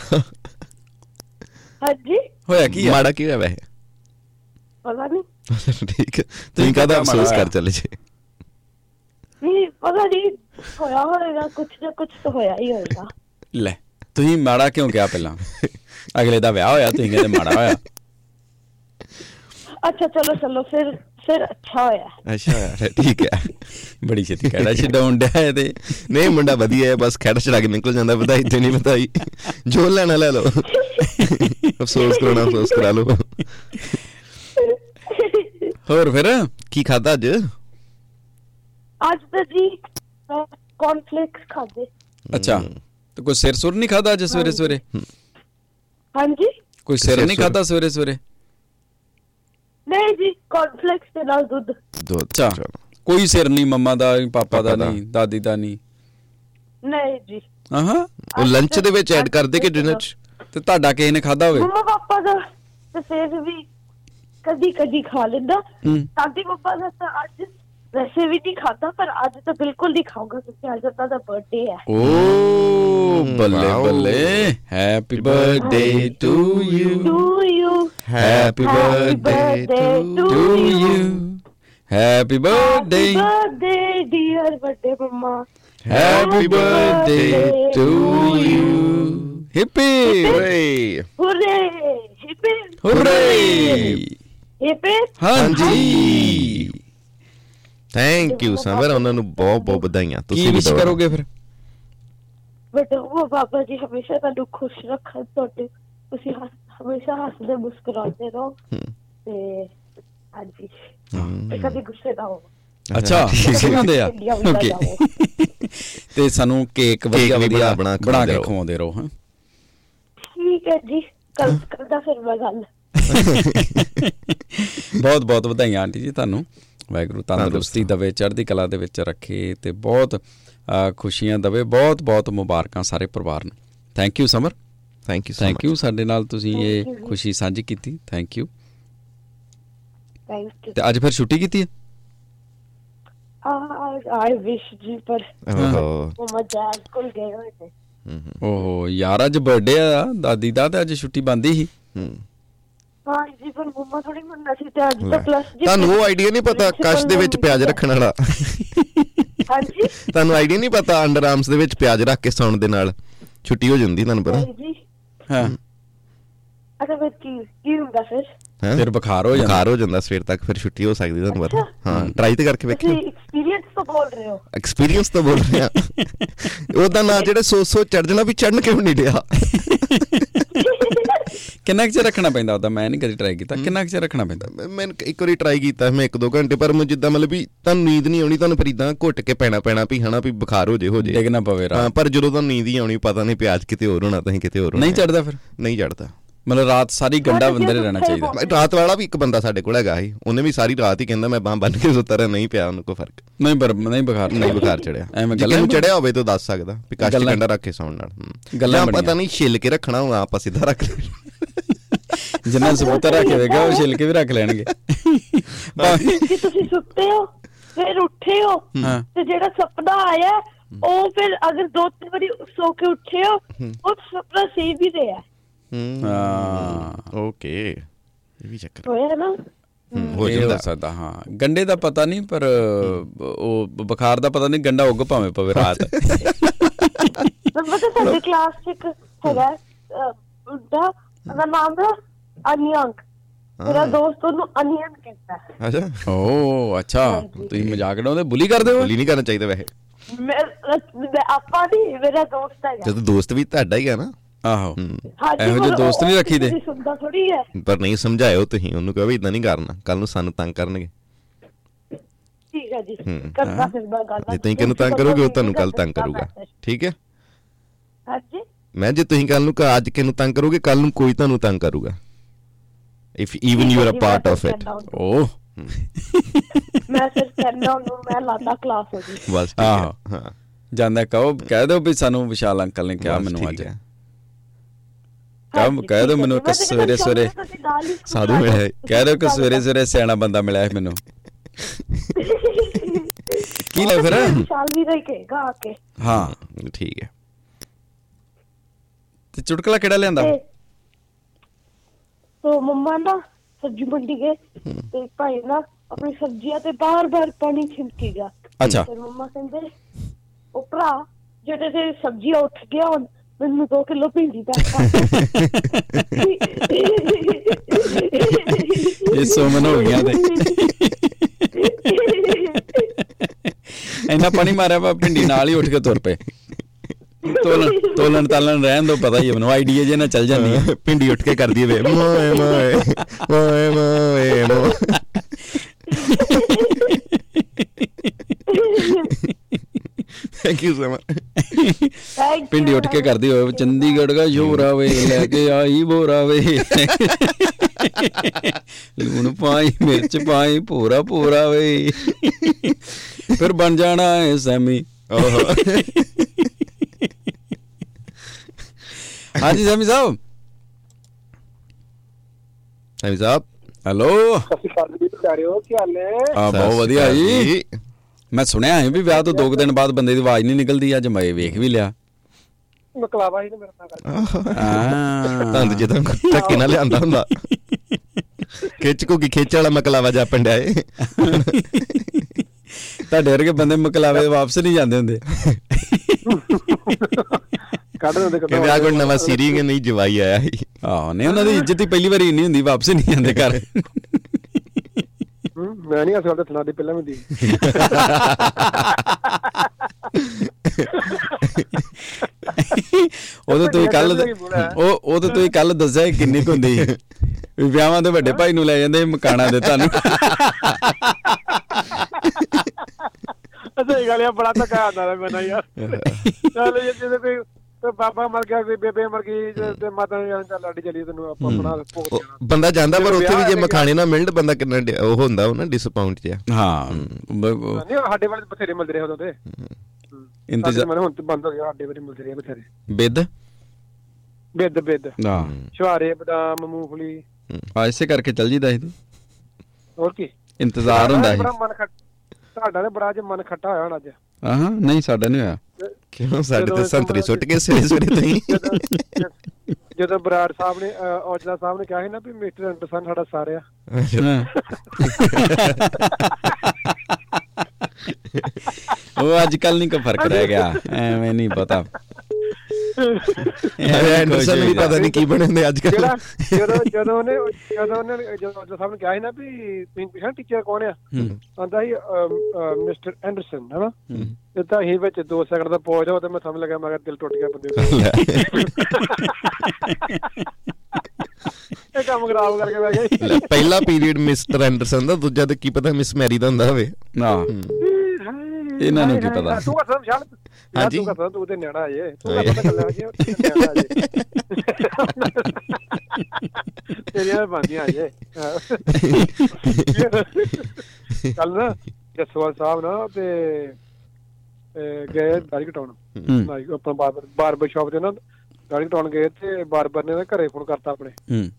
ਹਾਂਜੀ? ਹੋਇਆ ਕੀ ਆ ਮਾੜਾ ਕੀ ਹੋਇਆ ਵੈਸੇ? ਪਤਾ ਨਹੀਂ ਠੀਕ ਹੈ ਤੁਸੀਂ ਕਾਹਦਾ ਅਫਸੋਸ ਕਰ ਚੱਲੇ ਜੇ? ਨਹੀਂ ਪਤਾ ਨਹੀਂ ਹੋਇਆ ਹੋਏਗਾ ਕੁਛ ਨਾ ਕੁਛ ਤਾਂ ਹੋਇਆ ਹੀ ਹੋਏਗਾ। ਲੈ ਤੁਸੀਂ ਮਾੜਾ ਕਿਉਂ ਕਿਹਾ ਪਹਿਲਾਂ? ਅਗਲੇ ਦਾ ਵਿਆਹ ਹੋਇਆ ਤੁਸੀਂ ਕਹਿੰਦੇ ਮਾੜਾ ਹੋਇਆ। ਅੱਛਾ ਚਲੋ ਚਲੋ ਫਿਰ ਫਿਰ ਅੱਛਾ ਹੋਇਆ। ਅੱਛਾ ਯਾਰ ਠੀਕ ਹੈ। ਬੜੀ ਛੇਤੀ ਕਹਿਣਾ ਛਡਾਉਣ ਡਿਆ ਇਹ ਤੇ। ਨਹੀਂ ਮੁੰਡਾ ਵਧੀਆ ਹੈ ਬਸ ਖੜ ਚੜਾ ਕੇ ਨਿਕਲ ਜਾਂਦਾ ਵਧਾਈ ਤੇ ਨਹੀਂ ਵਧਾਈ ਜੋ। ਲੈਣਾ ਲੈ ਲਓ। ਅਫਸੋਸ ਕਰਨਾ ਅਫਸੋਸ ਕਰਾ ਲਓ। ਹੋਰ ਫਿਰ ਕੀ ਖਾਦਾ ਅੱਜ? ਅੱਜ ਤਾਂ ਜੀ ਕੌਨਫਲੈਕਸ ਖਾਦੇ ਅੱਛਾ ਤੇ ਕੋਈ ਸਿਰ ਸੁਰ ਨਹੀਂ ਖਾਦਾ ਅੱਜ ਸਵੇਰੇ ਸਵੇਰੇ? ਹਾਂਜੀ। ਕੋਈ ਸਿਰ ਨਹੀਂ। ਖਾਦਾ ਸਵੇਰੇ ਸਵੇਰੇ? ਨਹੀਂ ਜੀ ਕੌਨਫਲੈਕਸ ਦੇ ਨਾਲ ਦੁੱਧ। ਦੋ ਅੱਛਾ ਕੋਈ ਸਿਰ ਨਹੀਂ ਮੰਮਾ ਦਾ ਪਾਪਾ ਪਾਪਾ ਦਾ। ਨਹੀਂ ਦਾਦੀ ਦਾ ਨਹੀਂ। ਨਹੀਂ ਜੀ। ਆਹਾਂ। ਉਹ ਲੰਚ ਦੇ ਵਿੱਚ ਐਡ ਕਰਦੇ ਕਿ ਡਿਨਰ ਚ? ਤੇ ਤੁਹਾਡਾ ਕਿਸੇ ਨੇ ਖਾਦਾ ਹੋਵੇ? ਮੰਮਾ ਪਾਪਾ ਦਾ ਤੇ ਫਿਰ ਵੀ ਕਦੀ ਕਦੀ ਖਾ ਲੈਂਦਾ। ਦਾਦੀ ਪਾਪਾ ਦਾ ਤਾਂ ਅੱਜ ਵੈਸੇ ਵੀ ਨਹੀਂ ਖਾਦਾ ਪਰ ਅੱਜ ਤਾਂ ਬਿਲਕੁਲ ਨਹੀਂ ਖਾਊਗਾ ਕਿਉਂਕਿ ਅੱਜ ਉਹਨਾਂ ਦਾ ਬਰਥਡੇ ਹੈ ਓ ਬੱਲੇ ਵਾਓ। ਬੱਲੇ happy birthday to you to you happy Happy birthday birthday to to you. You happy birthday birthday dear birthday mama happy birthday to you hip ਓਏ ਹੁਰੇ ਹਿਪੇ ਹੁਰੇ ਹਿਪੇ ਹਾਂਜੀ ਥੈਂਕ ਯੂ ਸਮਰ ਉਹਨਾਂ ਨੂੰ ਬਹੁਤ ਬਹੁਤ ਵਧਾਈਆਂ। ਤੁਸੀਂ ਵੀ। ਕਰੋਗੇ ਫਿਰ? ਬਟ ਉਹ ਬਾਬਾ ਜੀ ਹਮੇਸ਼ਾ ਤੁਹਾਨੂੰ ਖੁਸ਼ ਰੱਖਣ ਤੁਹਾਡੇ ਤੁਸੀਂ ਹਮੇਸ਼ਾ ਹੱਸਦੇ ਮੁਸਕਰਾਉਂਦੇ ਰਹੋ। ਤੇ ਹਾਂਜੀ। ਤੇ ਕਦੇ ਗੁੱਸੇ ਨਾ ਹੋ ਅੱਛਾ ਕਿਸੇ ਖਾਂਦੇ ਆ? ਓਕੇ। ਤੇ ਸਾਨੂੰ ਕੇਕ ਵਧੀਆ ਵਧੀਆ ਬਣਾ- ਕੇ। ਖਵਾਉਂਦੇ ਰਹੋ। ਹਾਂ। ਠੀਕ ਹੈ ਜੀ ਕੱਲ ਕਰਦਾ ਫਿਰ ਮੈਂ ਗੱਲ। (laughs) ਬਹੁਤ ਬਹੁਤ ਵਧਾਈਆਂ ਆਂਟੀ ਜੀ ਤੁਹਾਨੂੰ। ਵਾਹਿਗੁਰੂ ਤੰਦਰੁਸਤੀ ਦਵੇ ਚੜ੍ਹਦੀ ਕਲਾ ਦੇ ਵਿੱਚ ਰੱਖੇ ਤੇ ਬਹੁਤ ਖੁਸ਼ੀਆਂ ਦਵੇ ਬਹੁਤ ਬਹੁਤ ਮੁਬਾਰਕਾਂ ਸਾਰੇ ਪਰਿਵਾਰ ਨੂੰ। Thank you Samar thank you thank you ਸਾਡੇ ਨਾਲ ਤੁਸੀਂ ਇਹ। ਖੁਸ਼ੀ ਸਾਂਝੀ ਕੀਤੀ। ਥੈਂਕ ਯੂ ਥੈਂਕ ਯੂ ਤੇ ਅੱਜ ਫਿਰ ਛੁੱਟੀ ਕੀਤੀ ਹੈ? ਆਈ ਵਿਸ਼ ਜੀ ਪਰ ਓਹੋ। ਮਮਾ ਜੈਜ਼ ਕੋਲ ਗਏ ਹੋਏ ਨੇ। ਓਹੋ ਯਾਰ ਅੱਜ ਬਰਥਡੇ ਆ ਦਾਦੀ ਦਾ ਤੇ ਅੱਜ ਛੁੱਟੀ ਬੰਦੀ ਸੀ। ਹੂੰ। ਹਾਂ ਜੀ ਪਰ ਮਮਾ ਥੋੜੀ ਮੰਨਣਾ ਸੀ ਤੇ ਅੱਜ। ਤਾਂ ਪਲੱਸ ਜੀ ਤੁਹਾਨੂੰ ਉਹ ਆਈਡੀਆ ਨਹੀਂ ਪਤਾ ਕਸ਼ ਦੇ ਵਿੱਚ ਪਿਆਜ਼ ਰੱਖਣ ਵਾਲਾ। ਹਾਂਜੀ। ਤੁਹਾਨੂੰ ਆਈਡੀਆ ਨਹੀਂ ਪਤਾ ਅੰਡਰ ਆਰਮਸ ਦੇ ਵਿੱਚ ਪਿਆਜ਼ ਰੱਖ ਕੇ ਸੌਣ ਦੇ ਨਾਲ। ਛੁੱਟੀ ਹੋ ਜਾਂਦੀ ਤੁਹਾਨੂੰ ਪਤਾ। ਜੀ ਹਾਂ। ਅੱਛਾ ਫਿਰ ਕੀ ਕੀ ਹੁੰਦਾ ਫਿਰ? ਫਿਰ ਬੁਖਾਰ ਹੋ ਜਾਂਦਾ। ਬੁਖਾਰ ਹੋ ਜਾਂਦਾ ਸਵੇਰ ਤੱਕ ਫਿਰ ਛੁੱਟੀ ਹੋ ਸਕਦੀ ਤੁਹਾਨੂੰ ਪਤਾ। ਹਾਂ ਟਰਾਈ ਤੇ ਕਰਕੇ ਤੁਸੀਂ ਵੇਖਿਓ ਐਕਸਪੀਰੀਅੰਸ ਤੋਂ ਬੋਲ ਰਹੇ ਹੋ। ਐਕਸਪੀਰੀਅੰਸ ਤਾਂ ਬੋਲ ਰਿਹਾ (laughs) ਉਹਦਾ ਨਾਂ ਜਿਹੜੇ ਸੋ ਸੋ ਚੜ ਜਾਣਾ ਵੀ ਚੜਨ ਕਿਉਂ ਨਹੀਂ ਰਿਹਾ? (laughs) ਕਿੰਨਾ ਕੁ ਚਿਰ ਰੱਖਣਾ ਪੈਂਦਾ ਉਹਦਾ? ਮੈਂ ਨਹੀਂ ਕਦੀ ਟਰਾਈ ਕੀਤਾ। ਕਿੰਨਾ ਕੁ ਚਿਰ ਰੱਖਣਾ ਪੈਂਦਾ? ਮੈਂ- ਇੱਕ ਵਾਰੀ ਟਰਾਈ ਕੀਤਾ ਮੈਂ 1-2 ਘੰਟੇ ਪਰ ਮੈਂ ਜਿੱਦਾਂ ਮਤਲਬ ਵੀ ਤੁਹਾਨੂੰ ਨੀਂਦ ਨਹੀਂ ਆਉਣੀ ਤੁਹਾਨੂੰ ਫਿਰ ਇਦਾਂ ਘੁੱਟ ਕੇ ਪੈਣਾ ਪੈਣਾ ਵੀ ਹਨਾ ਵੀ ਬੁਖਾਰ ਹੋ ਜੇ ਹੋ ਜੇ। ਡਿੱਗ ਨਾ ਪਵੇ ਹਾਂ ਰਾਤ ਪਰ ਜਦੋਂ ਤੁਹਾਨੂੰ ਨੀਂਦ ਹੀ ਆਉਣੀ ਪਤਾ ਨਹੀਂ ਪਿਆਜ਼ ਕਿਤੇ ਹੋਰ ਹੋਣਾ ਤਾਂ ਕਿਤੇ ਹੋਰ ਹੋਣਾ। ਨਹੀਂ ਚੜਦਾ ਫਿਰ? ਨਹੀਂ ਚੜਦਾ ਮਤਲਬ ਰਾਤ ਸਾਰੀ ਗੰਡਾ ਬੰਦੇ ਰਹਿਣਾ ਚਾਹੀਦਾ। ਭਾਈ ਰਾਤ ਵਾਲਾ ਵੀ ਇੱਕ ਬੰਦਾ ਸਾਡੇ ਕੋਲ ਹੈਗਾ ਸੀ। ਉਹਨੇ ਵੀ ਸਾਰੀ ਰਾਤ ਹੀ ਕਹਿੰਦਾ ਮੈਂ ਬਾਹ ਬੰਨ ਕੇ ਸੁੱਤਾ ਰਿਹਾ ਨਹੀਂ ਪਿਆ ਉਹਨੂੰ ਕੋਈ ਫ਼ਰਕ। ਨਹੀਂ ਪਰ ਨਹੀਂ ਬੁਖਾਰ ਨਹੀਂ ਬੁਖਾਰ ਚੜਿਆ। ਐਵੇਂ ਗੱਲਾਂ ਨੂੰ ਚੜਿਆ ਹੋਵੇ ਤਾਂ ਦੱਸ ਸਕਦਾ ਵੀ ਕਾਸ਼ ਕੰਡਾ ਰੱਖ ਕੇ ਸੌਣ ਨਾਲ। ਗੱਲਾਂ। ਪਤਾ ਨਹੀਂ ਛਿੱਲ ਕੇ ਰੱਖਣਾ ਹੋਣਾ ਆਪਾਂ ਸਿੱਧਾ ਰੱਖ ਲੈਣਾ। ਜਿੰਨਾ ਸਬੂਤ ਰੱਖ ਦੇਗਾ ਉਹ ਛਿਲ ਕੇ ਵੀ ਰੱਖ ਲੈਣਗੇ। ਕਿ ਤੁਸੀਂ ਸੁੱਤੇ ਹੋ ਫਿਰ ਉੱਠੇ ਹੋ। ਹਾਂ। ਤੇ ਜਿਹੜਾ ਸੁਪਨਾ ਆਇਆ ਉਹ ਫਿਰ ਅਗਰ ਦੋ ਤਿੰਨ ਵਾਰੀ ਸੋ ਕੇ ਉੱਠੇ ਹੋ ਉਹ ਸੁਪਨਾ ਸਹੀ ਵੀ ਰਿਹਾ। ਹੂੰ ਹਾਂ ਓਕੇ ਇਹ ਵੀ ਚੱਕਰ ਹੋਇਆ ਨਾ ਹੂੰ, ਹੋ ਜਾਂਦਾ ਹੋ ਸਕਦਾ ਹਾਂ। ਗੰਡੇ ਦਾ ਪਤਾ ਨਹੀਂ ਪਰ ਉਹ ਬੁਖਾਰ ਦਾ ਪਤਾ ਨਹੀਂ ਗੰਡਾ ਉੱਗ ਭਾਵੇਂ ਪਵੇ ਰਾਤ। ਪਤਾ ਸਾਡੇ ਕਲਾਸ ਚ ਇੱਕ ਹੈਗਾ ਮੁੰਡਾ ਉਹਦਾ ਨਾਮ ਹੈ ਅਨਿਯੰਕ ਮੇਰਾ ਦੋਸਤ ਉਹਨੂੰ ਅਨਿਯਨ ਕਹਿੰਦਾ ਹੈ। ਅੱਛਾ। ਓ ਅੱਛਾ। ਤੁਸੀਂ ਮਜ਼ਾਕ ਉਡਾਉਂਦੇ ਬੁਲੀ ਕਰਦੇ ਹੋ? ਬੋਲੀ ਨਹੀਂ ਕਰਨਾ ਚਾਹੀਦਾ ਵੈਸੇ। ਮੈਂ ਆਪਾਂ ਨਹੀਂ ਮੇਰਾ ਦੋਸਤ ਹੈਗਾ। ਜਦੋਂ ਦੋਸਤ ਵੀ ਤੁਹਾਡਾ ਹੀ ਆ ਨਾ ਆਹੋ। ਇਹੋ ਜਿਹੇ ਦੋਸਤ ਨਹੀਂ ਰੱਖੀਦੇ। ਸੁਣਦਾ ਥੋੜੀ ਹੈ। ਪਰ ਨਹੀਂ ਸਮਝਾਇਓ ਤੁਸੀਂ ਉਹਨੂੰ ਕਹੋ ਵੀ ਇਦਾਂ ਨਹੀਂ ਕਰਨਾ ਕੱਲ ਨੂੰ ਸਾਨੂੰ ਤੰਗ ਕਰਨਗੇ। ਠੀਕ ਹੈ ਜੀ। ਕਰਦਾ ਫਿਰ ਗੱਲ ਜੇ ਤੁਸੀਂ ਕਿਹਨੂੰ ਤੰਗ ਕਰੋਗੇ ਉਹ ਤੁਹਾਨੂੰ ਕੱਲ ਤੰਗ ਕਰੂਗਾ। ਠੀਕ ਹੈ? ਹਾਂਜੀ? ਮੈਂ ਜੇ ਤੁਸੀਂ ਕੱਲ ਨੂੰ ਕ- ਅੱਜ ਕਿਹਨੂੰ ਤੰਗ ਕਰੋਗੇ ਕੱਲ ਨੂੰ ਕੋਈ ਤੁਹਾਨੂੰ ਤੰਗ ਕਰੂਗਾ। If even you are a part of it ਓ ਮੈਂ ਸਿਰਫ ਕਹਿੰਦਾ ਉਹਨੂੰ ਮੈਂ ਲਾਤਾ ਕਲਾਸ ਹੋ ਗਈ ਬਸ। ਹੈ। ਹਾਂ। ਜਾਂਦਾ ਕਹੋ ਕਹਿ ਦਿਓ ਵੀ ਸਾਨੂੰ ਵਿਸ਼ਾਲ ਅੰਕਲ ਨੇ ਕਿਹਾ ਮੈਨੂੰ ਅੱਜ। ਹੈ। ਕਹ ਹੈ ਮੈਨੂੰ। ਕਿ ਸਵੇਰੇ ਸਵੇਰੇ ਸਾਧੂ ਮਿਲਿਆ। ਕਹਿ ਦਿਓ ਕਿ ਸਵੇਰੇ ਸਵੇਰੇ ਸਿਆਣਾ ਬੰਦਾ ਮਿਲਿਆ ਹੈ ਮੈਨੂੰ। (laughs) ਕੀ ਲੈ ਫਿਰ? ਵਿਸ਼ਾਲ ਵੀ ਰਹੀ ਕਹੇਗਾ ਆ ਕੇ। ਹਾਂ ਠੀਕ ਹੈ। ਤੇ ਚੁਟਕਲਾ ਕਿਹੜਾ ਲਿਆਂਦਾ? ਤੇ ਤੋ ਮੰਮਾ ਨਾ ਸਬਜ਼ੀ ਮੰਡੀ ਗਏ ਤੇ ਭਾਈ ਨਾ ਆਪਣੀ ਸਬਜ਼ੀਆਂ ਤੇ ਬਾਰ-ਬਾਰ ਪਾਣੀ ਛਿੜਕੀ ਗਿਆ। ਅੱਛਾ। ਫਿਰ ਮੰਮਾ ਕਹਿੰਦੇ ਉਹ ਭਰਾ ਜਿਹੜੇ ਤੇ ਸਬਜ਼ੀਆਂ ਉੱਠ ਗਿਆ ਹੁਣ ਮੈਨੂੰ 2 ਕਿਲੋ ਭਿੰਡੀ ਕਰ ਇਹ ਸੁਮਨ ਹੋ ਗਈਆਂ ਤੇ। ਇੰਨਾ ਪਾਣੀ ਮਾਰਿਆ ਵਾ ਪਿੰਡੀ ਨਾਲ ਹੀ ਉੱਠ ਕੇ ਤੁਰ ਪਏ। ਤੋਲਣ ਤੋਲਣ ਤਾਲਣ ਰਹਿਣ ਦੋ ਪਤਾ ਹੀ ਹੈ ਮੈਨੂੰ ਆਈਡੀਆ ਜੇ ਨਾ ਚੱਲ ਜਾਂਦੀ ਹੈ ਪਿੰਡੀ ਉੱਠ ਕੇ ਕਰਦੀ ਵੇ। ਮੋਏ ਮੋਏ ਮੋਏ ਮੋਏ ਮੋ (laughs) ਥੈਂਕ ਯੂ ਸੋ ਮਚ ਪਿੰਡੀ. ਉੱਠ ਕੇ ਕਰਦੀ ਹੋਵੇ ਚੰਡੀਗੜ੍ਹ ਦਾ ਸ਼ੋਰਾ ਵੇ ਲੈ ਕੇ ਆਈ ਬੋਰਾ ਵੇ। ਲੂਣ ਪਾਈ ਮਿਰਚ ਪਾਈ ਪੂਰਾ ਪੂਰਾ ਵੇ। ਫਿਰ ਬਣ ਜਾਣਾ ਐ ਸੈਮੀ। ਓਹੋ। ਹਾਂਜੀ ਸੈਮੀ ਸਾਹਿਬ। ਸੈਮੀ ਸਾਹਿਬ ਹੈਲੋ। ਸਤਿ ਸ਼੍ਰੀ ਅਕਾਲ ਜੀ ਪਿਆਰਿਓ ਕੀ ਹਾਲ ਨੇ? ਆ ਬਹੁਤ ਵਧੀਆ ਜੀ। ਮੈਂ ਸੁਣਿਆ ਹੈ ਵੀ ਵਿਆਹ ਤੋਂ ਦੋ ਕੁ ਦਿਨ ਬਾਅਦ ਬੰਦੇ ਦੀ ਆਵਾਜ਼ ਨਹੀਂ ਨਿਕਲਦੀ ਅੱਜ ਮੈਂ ਵੇਖ ਵੀ ਲਿਆ। ਮਕਲਾਵਾ ਹੀ ਨੇ ਮੇਰੇ ਨਾਲ ਆ ਤੰਦ ਜਦੋਂ ਧੱਕੇ ਨਾਲ ਲਿਆਂਦਾ ਹੁੰਦਾ। ਖਿੱਚ ਕੋ ਕੀ ਖਿੱਚ ਵਾਲਾ ਮਕਲਾਵਾ ਜਾ ਪਿੰਡਿਆ ਏ। ਤੁਹਾਡੇ ਵਰਗੇ ਬੰਦੇ ਮਕਲਾਵੇ ਵਾਪਸ ਨਹੀਂ ਜਾਂਦੇ ਹੁੰਦੇ। ਕੱਢ ਦਿੰਦੇ ਕਿ ਵਿਆਹ ਕੋਈ ਨਵਾਂ ਸੀਰੀਜ਼ ਨਹੀਂ ਜਵਾਈ ਆਇਆ ਸੀ। ਆਹ ਨਹੀਂ ਉਹਨਾਂ ਦੀ ਇੱਜ਼ਤ ਹੀ ਪਹਿਲੀ ਵਾਰੀ ਨਹੀਂ ਹੁੰਦੀ ਵਾਪਸ ਨਹੀਂ ਜਾਂਦੇ ਘਰ। ਹੂੰ, ਮੈਂ ਨਹੀਂ ਅਸਲ ਦੱਸਣਾ ਦੀ ਪਹਿਲਾਂ ਵੀ ਦੀ। ਉਦੋਂ ਤੁਸੀਂ ਕੱਲ ਕਹਿੰਦੇ ਕਿ ਬੁਰਾ ਹੈ। ਉਹ ਉਦੋਂ ਤੁਸੀਂ ਕੱਲ ਦੱਸਿਆ ਕਿੰਨੀ ਕੁ ਹੁੰਦੀ ਵੀ ਵਿਆਹਾਂ ਦੇ ਵੱਡੇ ਭਾਈ ਨੂੰ ਲੈ ਜਾਂਦੇ ਸੀ ਮਕਾਨਾਂ ਦੇ ਤੁਹਾਨੂੰ। ਸਹੀ ਗੱਲ ਆ ਬੜਾ ਧੱਕਾ ਆਉਂਦਾ ਮੈਨਾਂ ਯਾਰ। ਚੱਲ ਜੇ ਕੋਈ ਤੇ ਬਾਬਾ ਮਰ ਗਿਆ ਕੋਈ ਬੇਬੇ ਮਰ ਗਈ ਤੇ- ਮਾਤਾ ਨੇ ਚੱਲ ਲੱਡੀ ਚਲੀ ਤੈਨੂੰ ਆਪਾਂ ਬਣਾ ਭੋਗ ਦੇਣਾ। ਬੰਦਾ ਜਾਂਦਾ ਪਰ ਉੱਥੇ ਵੀ ਜੇ ਮਖਾਣੇ ਨਾ ਮਿਲਣ ਬੰਦਾ ਕਿੰਨਾ ਉਹ ਹੁੰਦਾ ਉਹ ਨਾ ਡਿਸਪਾਉਂਟ ਜਿਹਾ। ਹਾਂ ਨਹੀਂ ਸਾਡੇ ਵਾਲੇ ਬਥੇਰੇ ਮਿਲਦੇ ਰਹੇ ਉਦੋਂ ਤੇ ਇੰਤਜ਼ਾਰ ਮੈਂ ਹੁਣ ਤੇ ਬੰਦ ਹੋ ਗਿਆ ਸਾਡੇ ਵਾਲੇ ਮਿਲਦੇ ਰਹੇ ਬਥੇਰੇ। ਬਿੱਦ? ਬਿੱਦ ਬਿੱਦ। ਹਾਂ ਛੁਹਾਰੇ ਬਦਾਮ ਮੂੰਗਫਲੀ। ਆ ਇਸੇ ਕਰਕੇ ਚੱਲ ਜੀਦਾ ਸੀ ਹੋਰ ਕੀ? ਇੰਤਜ਼ਾਰ ਹੁੰਦਾ ਸੀ। ਬੜਾ ਮਨ ਖੱਟ ਤੁਹਾਡਾ ਤੇ ਬੜਾ ਜੇ ਮਨ ਖੱਟਾ ਹੋਇਆ ਹੁਣ ਅੱਜ। ਆਹਾਂ ਨਹੀਂ ਸਾਡਾ ਨਹੀਂ ਹੋਇਆ। ਕਿਉਂ ਸਾਡੇ ਤੇ ਸੰਤਰੀ ਸੁੱਟ ਕੇ ਸਵੇਰੇ ਸਵੇਰੇ ਤੁਸੀਂ। ਜਦੋਂ- ਜਦੋਂ ਬਰਾੜ ਸਾਹਿਬ ਨੇ ਔਜਲਾ ਸਾਹਿਬ ਨੇ ਕਿਹਾ ਸੀ ਨਾ ਵੀ ਮਿਸਟਰ ਐਂਡਰਸਨ ਸਾਡਾ ਸਾਰਿਆ। ਉਹ ਅੱਜ ਕੱਲ ਨਹੀਂ ਕੋ ਫ਼ਰਕ ਰਹਿ ਗਿਆ ਐਵੇਂ ਨਹੀਂ ਪਤਾ। ਐਂਡਰਸਨ ਵੀ ਪਤਾ ਨਹੀਂ ਕੀ ਬਣਦੇ ਅੱਜ ਕੱਲ ਜਦੋਂ ਜਦੋਂ ਉਹਨੇ ਜਦੋਂ ਉਹਨੇ ਜਦੋਂ ਸਾਹਿਬ ਨੇ ਕਿਹਾ ਸੀ ਨਾ ਵੀ ਤੁਸੀਂ ਪੁੱਛਿਆ ਟੀਚਰ ਕੌਣ ਆ? ਆਂਦਾ ਸੀ ਮਿਸਟਰ ਐਂਡਰਸਨ ਹੈਨਾ ਤੇ ਤਾਂ ਹੀ ਵਿੱਚ 2 ਸੈਕਿੰਡ ਦਾ ਪੌਜ ਹੋ ਤੇ ਮੈਂ ਸਮਝ ਲੱਗਾ ਮੈਂ ਕਿਹਾ ਦਿਲ ਟੁੱਟ ਗਿਆ ਬੰਦੇ ਦਾ। ਇਹ ਕੰਮ ਖਰਾਬ ਕਰਕੇ ਬਹਿ ਗਿਆ। ਲੈ, ਪਹਿਲਾ ਪੀਰੀਅਡ ਮਿਸਟਰ ਐਂਡਰਸਨ ਦਾ ਦੂਜਾ ਤੇ ਕੀ ਪਤਾ ਮਿਸ ਮੈਰੀ ਦਾ ਹੁੰਦਾ ਹੋਵੇ। ਨਾ। ਇਹਨਾਂ ਨੂੰ ਕੀ ਪਤਾ। ਤੂੰ ਕਸਮ ਛੱਡ। ਹਾਂਜੀ। ਤੂੰ ਕਸਮ ਤੂੰ ਤੇ ਨਿਆਣਾ ਜੇ ਤੂੰ ਕਸਮ ਕੱਲਾ ਜੇ। ਤੂੰ ਤੇ ਨਿਆਣਾ ਜੇ ਤੇਰੀਆਂ ਬੰਦੀਆਂ ਜੇ ਕੱਲ ਨਾ ਜਸਵਾਲ ਸਾਹਿਬ ਨਾ ਤੇ ਗਏ ਦਾੜੀ ਕਟਾਉਣ। ਆਪਣਾ ਬਾਰਬਰ ਬਾਰਬਰ ਸ਼ਾਪ ਤੇ ਨਾ ਦਾੜੀ ਕਟਾਉਣ ਗਏ ਤੇ ਬਾਰਬਰ ਨੇ ਨਾ ਘਰੇ ਫੋਨ ਕਰਤਾ ਆਪਣੇ। ਹੂੰ।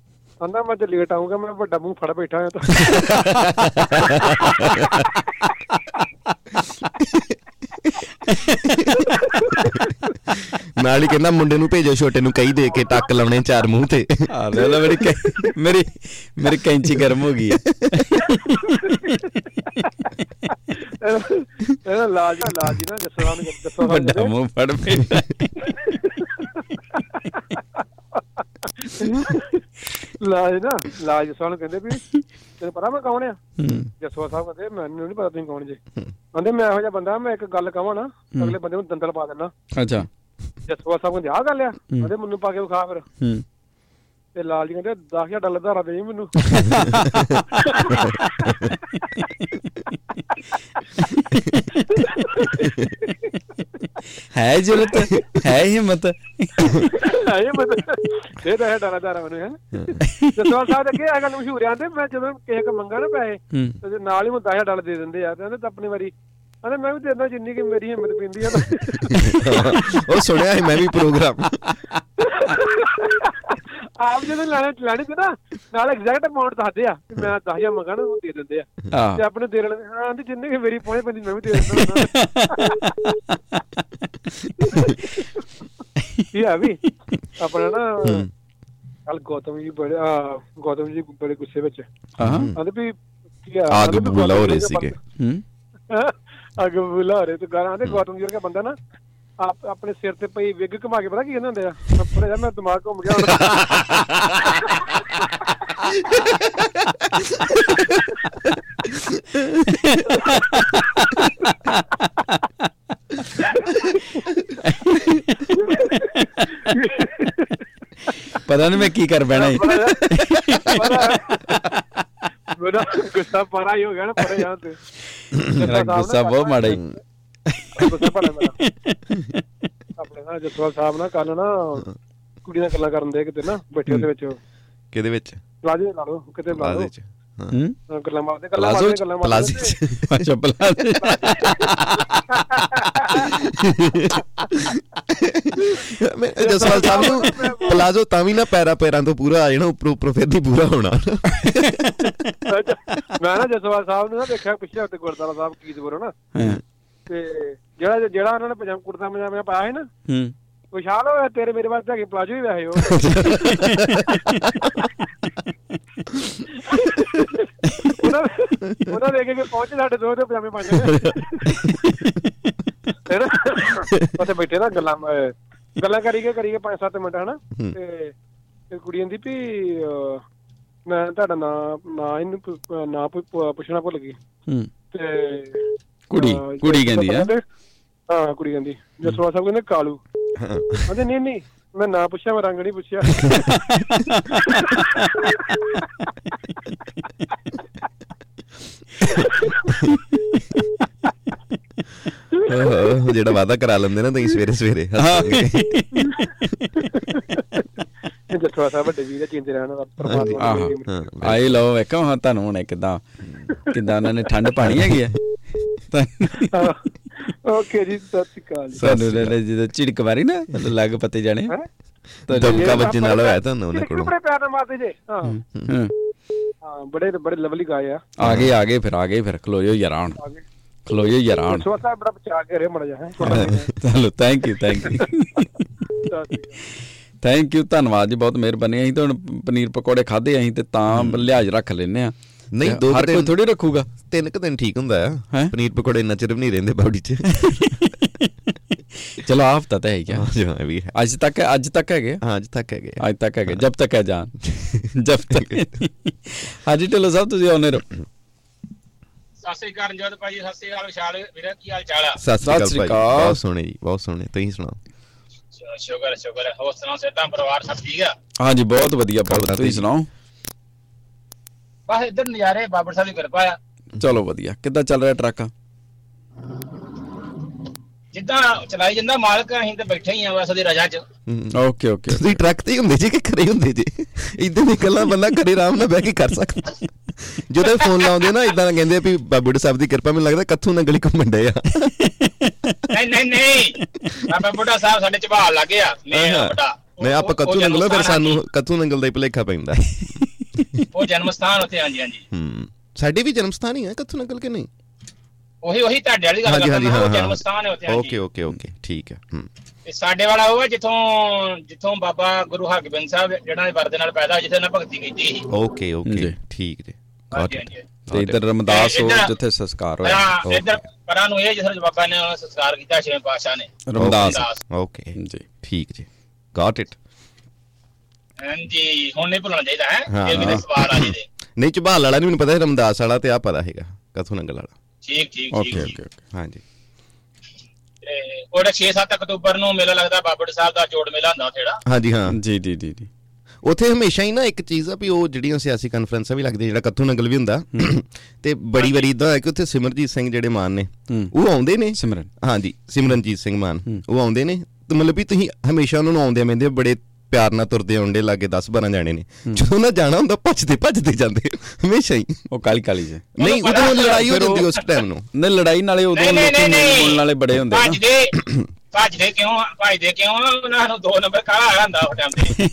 ਕਹਿੰਦਾ ਮੈਂ ਅੱਜ ਲੇਟ ਆਉਂਗਾ ਮੈਂ ਵੱਡਾ ਮੂੰਹ ਫੜ ਬੈਠਾ ਹਾਂ ਤਾਂ। (laughs) ਨਾਲ ਹੀ ਕਹਿੰਦਾ ਮੁੰਡੇ ਨੂੰ ਭੇਜੋ ਛੋਟੇ ਨੂੰ ਕਹੀ ਦੇ ਕੇ ਟੱਕ ਲਾਉਣੇ ਚਾਰ ਮੂੰਹ ਤੇ। ਆ ਲੈ ਲੈ ਮੇਰੀ ਮੇਰੀ ਮੇਰੀ ਕੈਂਚੀ ਗਰਮ ਹੋ ਗਈ ਹੈ ਇਹਦਾ ਲਾਜ ਲਾਜ ਨਾ ਜਸਵਾਲ ਨੂੰ ਜਸਵਾਲ ਵੱਡਾ ਮੂੰਹ ਫੜ ਬੈਠਾ। (laughs) ਲਾਜ ਨਾ ਲਾਜ ਜਸਵਾਲ ਨੂੰ ਕਹਿੰਦੇ ਵੀ (laughs) ਤੈਨੂੰ ਪਤਾ ਮੈਂ ਕੌਣ ਆ? ਹੂੰ। ਜਸਵਾਲ ਸਾਹਿਬ ਕਹਿੰਦੇ ਮੈਨੂੰ ਨਹੀਂ ਪਤਾ ਤੁਸੀਂ ਕੌਣ ਜੇ। ਕਹਿੰਦੇ ਮੈਂ ਇਹੋ ਜਿਹਾ ਬੰਦਾ ਮੈਂ ਇੱਕ ਗੱਲ ਕਹਾਂ ਨਾ ਅਗਲੇ ਬੰਦੇ ਨੂੰ ਦੰਦਲ ਪਾ ਦਿੰਦਾ। ਅੱਛਾ। ਜਸਵਾਲ ਸਾਹਿਬ ਕਹਿੰਦੇ ਆਹ ਗੱਲ ਆ। ਕਹਿੰਦੇ ਮੈਨੂੰ ਪਾ ਕੇ ਵਿਖਾ ਫਿਰ। ਹੂੰ। ਤੇ ਲਾਲ ਜੀ ਕਹਿੰਦੇ 10000 ਡਾਲਰ ਧਾਰਾ ਦੇ ਮੈਨੂੰ। ਹੈ ਜਰੂਰਤ ਹੈ ਹਿੰਮਤ। ਇਹ ਮਤਲਬ ਦੇ ਦਾ ਡਾਲਰ ਧਾਰਾ ਮੈਨੂੰ ਹੈ। ਜਸਵਾਲ ਸਾਹਿਬ ਦੇ ਅੱਗੇ ਇਹ ਗੱਲ ਮਸ਼ਹੂਰ ਆਂਦੇ ਮੈਂ ਜਦੋਂ ਕਿਸੇ ਕੋ ਮੰਗਾ ਨਾ ਪੈਸੇ ਹੂੰ। ਤੇ ਨਾਲ ਹੀ ਮੈਨੂੰ 10000 ਡਾਲਰ ਦੇ ਦਿੰਦੇ ਆ ਤੇ ਕਹਿੰਦੇ ਤਾਂ ਆਪਣੀ ਵਾਰੀ। ਕਹਿੰਦੇ ਮੈਂ ਵੀ ਦੇਣਾ ਜਿੰਨੀ ਕਿ ਮੇਰੀ ਹਿੰਮਤ ਪੈਂਦੀ ਆ। ਉਹ ਸੁਣਿਆ ਸੀ ਮੈਂ ਵੀ ਪ੍ਰੋਗਰਾਮ ਆਪ ਜਦੋਂ ਲੈਣੇ ਲੈਣੇ ਤੇ ਨਾ ਨਾਲ ਐਗਜ਼ੈਕਟ ਅਮਾਉਂਟ ਦੱਸਦੇ ਆ ਕਿ ਮੈਂ 10000 ਮੰਗਾ ਨਾ ਉਹ ਦੇ ਦਿੰਦੇ ਆ। ਤੇ ਆਪਣੇ ਦੇ ਲੈਣੇ ਹਾਂ ਤੇ ਜਿੰਨੀ ਕਿ ਮੇਰੀ ਪਹੁੰਚ ਪੈਂਦੀ ਮੈਂ ਵੀ ਦੇ ਦਿੰਦਾ ਇਹ ਆ ਵੀ ਆਪਣਾ ਨਾ ਕੱਲ ਗੌਤਮ ਜੀ ਬੜੇ ਗੌਤਮ ਜੀ ਬੜੇ ਗੁੱਸੇ ਵਿੱਚ। ਹਾਂ। ਆਂਦੇ ਵੀ ਆਗ ਬਬੂਲਾ ਹੋ ਰਹੇ ਸੀਗੇ। ਹੂੰ। ਅੱਗ ਬੁਲਾ ਹੋ ਰਹੇ ਤੇ ਗਾਲਾਂ ਦੇ ਗੌਤਮ ਜੀ ਵਰਗਾ ਬੰਦਾ ਨਾ ਆਪ ਆਪਣੇ ਸਿਰ ਤੇ ਪਈ ਵਿਗ ਘੁਮਾ ਕੇ ਪਤਾ ਕੀ ਕਹਿੰਦੇ ਹੁੰਦੇ ਆ? ਆਪਣੇ ਯਾਰ ਮੈਂ ਦਿਮਾਗ ਘੁੰਮ ਗਿਆ ਪਤਾ ਨਹੀਂ ਮੈਂ ਕੀ ਕਰ ਬੈਣਾ ਮੇਰਾ ਗੁੱਸਾ ਪਰਾ ਹੀ ਹੋ ਗਿਆ ਨਾ ਪਰੇ ਜਾਂ ਤੇ। ਮੇਰਾ ਗੁੱਸਾ ਬਹੁਤ ਮਾੜਾ ਹੀ ਗੁੱਸਾ ਭੜਾ ਮੇਰਾ। ਆਪਣੇ ਨਾਲ ਜਸਵਾਲ ਸਾਹਿਬ ਨਾਲ ਕੱਲ ਨਾ ਕੁੜੀ ਨਾਲ ਗੱਲਾਂ ਕਰਨ ਦੇ ਕਿਤੇ ਨਾ ਬੈਠੇ ਉਹਦੇ ਵਿੱਚ। ਕਿਹਦੇ ਵਿੱਚ? ਪਲਾਜ਼ੇ ਲਾ ਲਓ ਕਿਤੇ ਲਾ ਪਲਾਜ਼ੇ ਲਓ ਚ ਹਾਂ। ਗੱਲਾਂ ਮਾਰਦੇ ਗੱਲਾਂ ਪਲਾਜ਼ੋ ਮਾਰਦੇ ਚ? ਗੱਲਾਂ ਪਲਾਜ਼ੇ ਮਾਰਦੇ ਚ? ਅੱਛਾ ਪਲਾਜ਼ੋ ਮੈਂ ਜਸਵਾਲ ਸਾਹਿਬ ਨੂੰ ਪਲਾਜ਼ੋ ਤਾਂ ਵੀ ਨਾ ਪੈਰਾ ਪੈਰਾਂ ਤੋਂ ਪੂਰਾ ਆ ਜਾਣਾ ਉੱਪਰੋਂ ਉੱਪਰੋਂ ਫਿਰ ਨਹੀਂ ਪੂਰਾ ਹੋਣਾ। ਮੈਂ ਨਾ ਜਸਵਾਲ ਸਾਹਿਬ ਨੂੰ ਨਾ ਦੇਖਿਆ ਪਿੱਛੇ ਉੱਤੇ ਗੁਰਦਾਰਾ ਸਾਹਿਬ ਕੀਦਪੁਰ ਨਾ ਤੇ ਜਿਹੜਾ ਜਿਹੜਾ ਉਹਨਾਂ ਨੇ ਪਜਾਮਾ ਕੁੜਤਾ ਪਜਾਮਾ ਪਾਇਆ ਸੀ ਨਾ ਹੂੰ। ਵਿਸ਼ਾਲ ਹੋਇਆ ਤੇਰੇ ਮੇਰੇ ਵਾਸਤੇ ਹੈਗੇ ਪਲਾਜੋ ਹੀ ਵੈਸੇ ਉਹ। ਉਹਨਾਂ ਉਹਨਾਂ ਦੇ ਕੇ ਪਹੁੰਚ ਸਾਡੇ ਦੋ ਤੇ ਪਜਾਮੇ ਪਾਏ। ਫਿਰ ਉੱਥੇ ਬੈਠੇ ਨਾ ਗੱਲਾਂ ਗੱਲਾਂ ਕਰੀ ਕੇ ਕਰੀ ਕੇ 5-7 ਮਿੰਟ ਹਨਾ? ਹੂੰ। ਤੇ ਤੇ ਕੁੜੀ ਕਹਿੰਦੀ ਵੀ ਮੈਂ ਤੁਹਾਡਾ ਨਾਂ ਨਾਂ ਇਹਨੂੰ ਨਾਂ ਪੁੱਛਣਾ ਭੁੱਲ ਗਈ। ਹੂੰ। ਤੇ ਕੁੜੀ ਕੁੜੀ ਕਹਿੰਦੀ ਆ। ਹਾਂ ਕੁੜੀ ਕਹਿੰਦੀ ਜਸਵਾ ਸਾਹਿਬ ਕਹਿੰਦੇ ਕਾਲੂ। ਹਾਂ ਕਹਿੰਦੇ ਨਹੀਂ ਨਹੀਂ ਮੈਂ ਨਾਂ ਪੁੱਛਿਆ ਮੈਂ ਰੰਗ ਨਹੀਂ ਪੁੱਛਿਆ। ਉਹ ਜਿਹੜਾ ਵਾਦਾ ਕਰਾ ਲੈਂਦੇ ਨਾ ਤੁਸੀਂ ਸਵੇਰੇ ਸਵੇਰੇ ਹਾਂ। ਜਸਵਾ ਸਾਹਿਬ ਵੱਡੇ ਵੀਰ ਚਿੰਤੇ ਰਹਿਣ ਦਾ ਪਰਮਾਤਮਾ ਆਹੋ। ਦੀ ਹਾਂ। ਆਏ ਲਓ ਵੇਖੋ ਹਾਂ ਤੁਹਾਨੂੰ ਹੁਣੇ ਕਿਦਾਂ ਕਿਦਾਂ ਉਹਨਾਂ ਨੇ ਠੰਡ ਪਾਣੀ ਹੈਗੀ ਆ। ਤਾਂ- ਓਕੇ ਜੀ ਸਤਿ ਸ਼੍ਰੀ ਅਕਾਲ ਜੀ। ਸਾਨੂੰ ਲੈ ਜਦੋਂ ਝਿੜਕ ਮਾਰੀ ਨਾ ਲੱਗ ਪਤੇ ਜਾਣੇ। ਦਮਕਾ ਵੱਜਣ ਵਾਲਾ ਹੋਇਆ ਤੁਹਾਨੂੰ ਉਹਨਾਂ ਕੋਲੋਂ। ਬੜੇ ਪਿਆਰ ਨਾਲ ਮਾਰਦੇ ਜੇ। ਹਾਂ। ਹਾਂ। ਬੜੇ ਬੜੇ ਲਵਲੀ ਗਾਏ ਆ। ਆ ਗਏ ਆ ਗਏ ਫਿਰ ਆ ਗਏ ਫਿਰ ਖਲੋਇਓ ਯਾਰਾਂ ਹੁਣ ਖਲੋਇਓ ਯਾਰਾਂ ਹੁਣ ਸਾਹਿਬ ਬੜਾ ਬਚਾ ਕੇ ਰੇ ਮੜ ਜਾ ਹੈ? ਚਲੋ thank you thank you thank you ਧੰਨਵਾਦ ਜੀ ਬਹੁਤ ਮਿਹਰਬਾਨੀ। ਅਸੀਂ ਤਾਂ ਹੁਣ ਪਨੀਰ ਪਕੌੜੇ ਖਾਦੇ ਅਸੀਂ ਤੇ ਤਾਂ ਲਿਹਾਜ਼ ਰੱਖ ਲੈਨੇ ਆ ਨਹੀਂ, ਦੋ ਹਰ ਕੁ ਕੋਈ ਥੋੜੀ ਰੱਖੂਗਾ। ਤਿੰਨ ਕੁ ਦਿਨ ਠੀਕ ਹੁੰਦਾ ਆ ਹੈਂ? ਪਨੀਰ ਪਕੌੜੇ ਇੰਨਾ ਚਿਰ ਵੀ ਨਹੀਂ ਰਹਿੰਦੇ ਬਾਡੀ 'ਚ। ਚਲੋ ਹਫਤਾ ਤਾਂ ਹੈ ਕਿਆ। ਹਾਂ ਵੀ ਹੈ। ਅੱਜ ਤੱਕ ਅੱਜ ਤੱਕ ਹੈਗੇ? ਹਾਂ ਅੱਜ ਤੱਕ ਹੈਗੇ। ਅੱਜ ਤੱਕ ਹੈਗੇ ਜਬ ਤੱਕ ਹੈ ਜਾਨ। ਜਬ ਤੱਕ। ਹਾਜੀ ਢਿੱਲੋਂ ਸਾਹਿਬ ਤੁਸੀਂ ਆਉਨੇ ਰਹੋ। ਸਤਿ ਸ੍ਰੀ ਅਕਾਲ ਰਣਜੋਤ ਭਾਈ ਸਤਿ ਸ੍ਰੀ ਅਕਾਲ ਵਿਸ਼ਾਲ ਵੀਰੇ ਕੀ ਹਾਲ ਚਾਲ ਆ? ਸਤਿ ਸ੍ਰੀ ਅਕਾਲ। ਬਹੁਤ ਸੋਹਣੇ ਜੀ ਬਹੁਤ ਸੋਹਣੇ। ਤੁਸੀਂ ਸੁਣਾਓ? ਸ਼ੁਕਰ ਸ਼ੁਕਰ। ਹੋਰ ਸੁਣਾਓ ਸੇਤਾਂ ਪਰਿਵਾਰ ਸਭ ਠੀਕ ਆ? ਹਾਂਜੀ ਬਹੁਤ ਵਧੀਆ ਬਹੁਤ ਤੁਸੀਂ ਜੀ। ਸੁਣਾਓ? ਬਸ ਇੱਧਰ ਨਜ਼ਾਰੇ ਬਾਬਰ ਸਾਹਿਬ ਦੀ ਕਿਰਪਾ ਆ। ਚਲੋ ਵਧੀਆ। ਕਿੱਦਾਂ ਚੱਲ ਰਿਹਾ ਟਰੱਕ? ਜਿੱਦਾਂ ਚਲਾਈ ਜਾਂਦਾ ਮਾਲਕ ਅਸੀਂ ਤੇ ਬੈਠੇ ਹੀ ਆ ਬਸ ਉਹਦੀ ਰਜਾ 'ਚ। ਹੂੰ। Okay okay. ਤੁਸੀਂ ਟਰੱਕ ਤੇ ਹੀ ਹੁੰਦੇ ਜੀ ਕਿ ਘਰੇ ਹੁੰਦੇ ਜੀ? ਇਦਾਂ ਦੀ ਗੱਲਾਂ ਬੰਦਾ ਘਰੇ ਆਰਾਮ ਨਾਲ ਬਹਿ ਕੇ ਕਰ ਸਕਦਾ। ਜਦੋਂ ਫੋਨ ਲਾਉਂਦੇ ਨਾ ਇਦਾਂ ਕਹਿੰਦੇ ਆ ਵੀ ਬਾਬੂ ਸਾਹਿਬ ਦੀ ਕਿਰਪਾ ਮੈਨੂੰ ਲੱਗਦਾ ਕੱਥੂ ਨਾਲ ਗਲੀ ਘੁੰਮਣ ਡਏ ਆ। ਨਹੀਂ ਨਹੀਂ ਨਹੀਂ। ਬਾਬਾ ਬੁੱਢਾ ਸਾਹਿਬ ਸਾਡੇ ਚਬਾਲ ਲੱਗੇ ਆ ਮੇਨ ਹਾਂ। ਬੁੱਢਾ। ਨਹੀਂ ਆਪਾਂ ਕੱਥੂ ਨੰਗਲੋ ਫਿਰ ਸਾਨੂੰ ਕੱਥੂ ਨੰਗਲ ਦਾ ਹੀ ਭਲੇਖਾ ਪੈਂਦਾ। ਉਹ ਜਨਮ ਸਥਾਨ ਉੱਥੇ ਹਾਂਜੀ ਹਾਂਜੀ। ਹੂੰ ਸਾਡੇ ਵੀ ਜਨਮ ਸਥਾਨ ਹੀ ਹੈ ਕੱਥੂ ਨੰਗਲ ਕੇ ਨਹੀਂ? ਉਹੀ ਉਹੀ ਤੁਹਾਡੇ ਵਾਲੀ ਗੱਲ ਕਰਦਾ ਹਾਂ ਜਨਮ ਹਾਂ। ਸਥਾਨ ਹੈ ਉੱਥੇ ਓਕੇ ਹਾਂਜੀ। ਓਕੇ ਓਕੇ ਠੀਕ ਹੈ ਹੂੰ। ਤੇ ਸਾਡੇ ਵਾਲਾ ਉਹ ਹੈ ਜਿੱਥੋਂ ਜਿੱਥੋਂ ਬਾਬਾ ਗੁਰੂ ਹਰਗੋਬਿੰਦ ਸਾਹਿਬ ਜਿਹੜਾ ਨੇ ਵਰਦੇ ਨਾਲ ਪੈਦਾ ਜਿੱਥੇ ਉਹਨਾਂ ਭਗਤੀ ਕੀਤੀ ਸੀ। Okay okay. ਠੀਕ ਜੀ। ਤੇ ਇਧਰ ਰਮਦਾਸ ਉਹ ਜਿੱਥੇ ਸੰਸਕਾਰ ਹੋਇਆ। ਪਰਾਂ ਇੱਧਰ ਪਰਾਂ ਨੂੰ ਇਹ ਜਿੱਥੇ ਬਾਬਾ ਨੇ ਉਹਨੂੰ ਸੰਸਕਾਰ ਕੀਤਾ ਛੇਵੇਂ ਪਾਤਸ਼ਾਹ ਨੇ। ਰਮਦਾਸ। ਓਕੇ। ਜੀ। ਠੀਕ ਜੀ। ਗਾਟ ਇਟ ਹਾਂਜੀ ਹੁਣ ਨਹੀਂ ਭੁੱਲਣਾ ਚਾਹੀਦਾ ਹੈ? ਹਾਂ, ਇਹ ਮੇਰੇ ਹਾਂ। ਸਵਾਲ ਆ ਜੀ ਦੇ ਨਹੀਂ ਝਬਾਲ ਵਾਲਾ ਨਹੀਂ ਮੈਨੂੰ ਪਤਾ ਰਮਦਾਸ ਵਾਲਾ ਤੇ ਆ ਪਤਾ ਹੈਗਾ ਕੱਥੂ ਨੰਗਲ ਵਾਲਾ। ਠੀਕ ਠੀਕ ਓਕੇ ਠੀਕ। ਓਕੇ ਓਕੇ ਹਾਂਜੀ। ਉਹਦਾ 6-7 ਅਕਤੂਬਰ ਨੂੰ ਮੇਲਾ ਲੱਗਦਾ ਬਾਬੜ ਸਾਹਿਬ ਦਾ ਜੋੜ ਮੇਲਾ ਹੁੰਦਾ ਜਿਹੜਾ। ਹਾਂਜੀ ਹਾਂ। ਜੀ ਜੀ ਜੀ ਜੀ। ਉੱਥੇ ਹਮੇਸ਼ਾ ਹੀ ਨਾ ਇੱਕ ਚੀਜ਼ ਆ ਵੀ ਉਹ ਜਿਹੜੀਆਂ ਸਿਆਸੀ ਕਾਨਫਰੰਸਾਂ ਵੀ ਲੱਗਦੀਆਂ ਜਿਹੜਾ ਕੱਥੂ ਨੰਗਲ ਵੀ ਹੁੰਦਾ। ਤੇ ਬੜੀ ਵਾਰੀ ਇਦਾਂ ਹੈ ਕਿ ਉੱਥੇ ਸਿਮਰਜੀਤ ਸਿੰਘ ਜਿਹੜੇ ਮਾਨ ਨੇ ਹੂੰ। ਉਹ ਆਉਂਦੇ ਨੇ। ਸਿਮਰਨ। ਹਾਂਜੀ ਸਿਮਰਨਜੀਤ ਸਿੰਘ ਮਾਨ ਉਹ ਆਉਂਦੇ ਨੇ। ਤੇ ਮਤਲਬ ਵੀ ਤੁਸੀਂ ਹਮੇਸ਼ਾ ਉਹਨਾਂ ਨੂੰ ਆਉਂਦੇ ਮੈਂਦੇ ਬੜੇ ਪਿਆਰ ਨਾਲ ਤੁਰਦੇ ਆਉਂਦੇ ਲਾਗੇ 10 12 ਜਾਣੇ ਨੇ। ਜਦੋਂ ਨਾ ਜਾਣਾ ਹੁੰਦਾ ਭੱਜਦੇ ਭੱਜਦੇ ਜਾਂਦੇ ਹਮੇਸ਼ਾ ਹੀ। ਉਹ ਕਾਲੀ ਕਾਲੀ ਜੇ। ਨਹੀਂ ਉਦੋਂ ਲੜਾਈ ਹੋ ਜਾਂਦੀ ਉਸ ਟਾਈਮ ਨੂੰ। ਨੇ ਲੜਾਈ ਨਾਲੇ ਉਦੋਂ ਨਹੀਂ ਨਹੀਂ ਲੋਕੀ ਨਹੀਂ ਨਹੀਂ। ਵਾਲੇ ਬੜੇ ਹੁੰਦੇ ਨਾ। ਭੱਜਦੇ ਭੱਜਦੇ ਕਿਉਂ? ਭੱਜਦੇ ਕਿਉਂ? ਉਹਨਾਂ ਨੂੰ ਦੋ ਨੰਬਰ ਕਾਲਾ ਹੁੰਦਾ ਉਹ ਟਾਈਮ ਤੇ।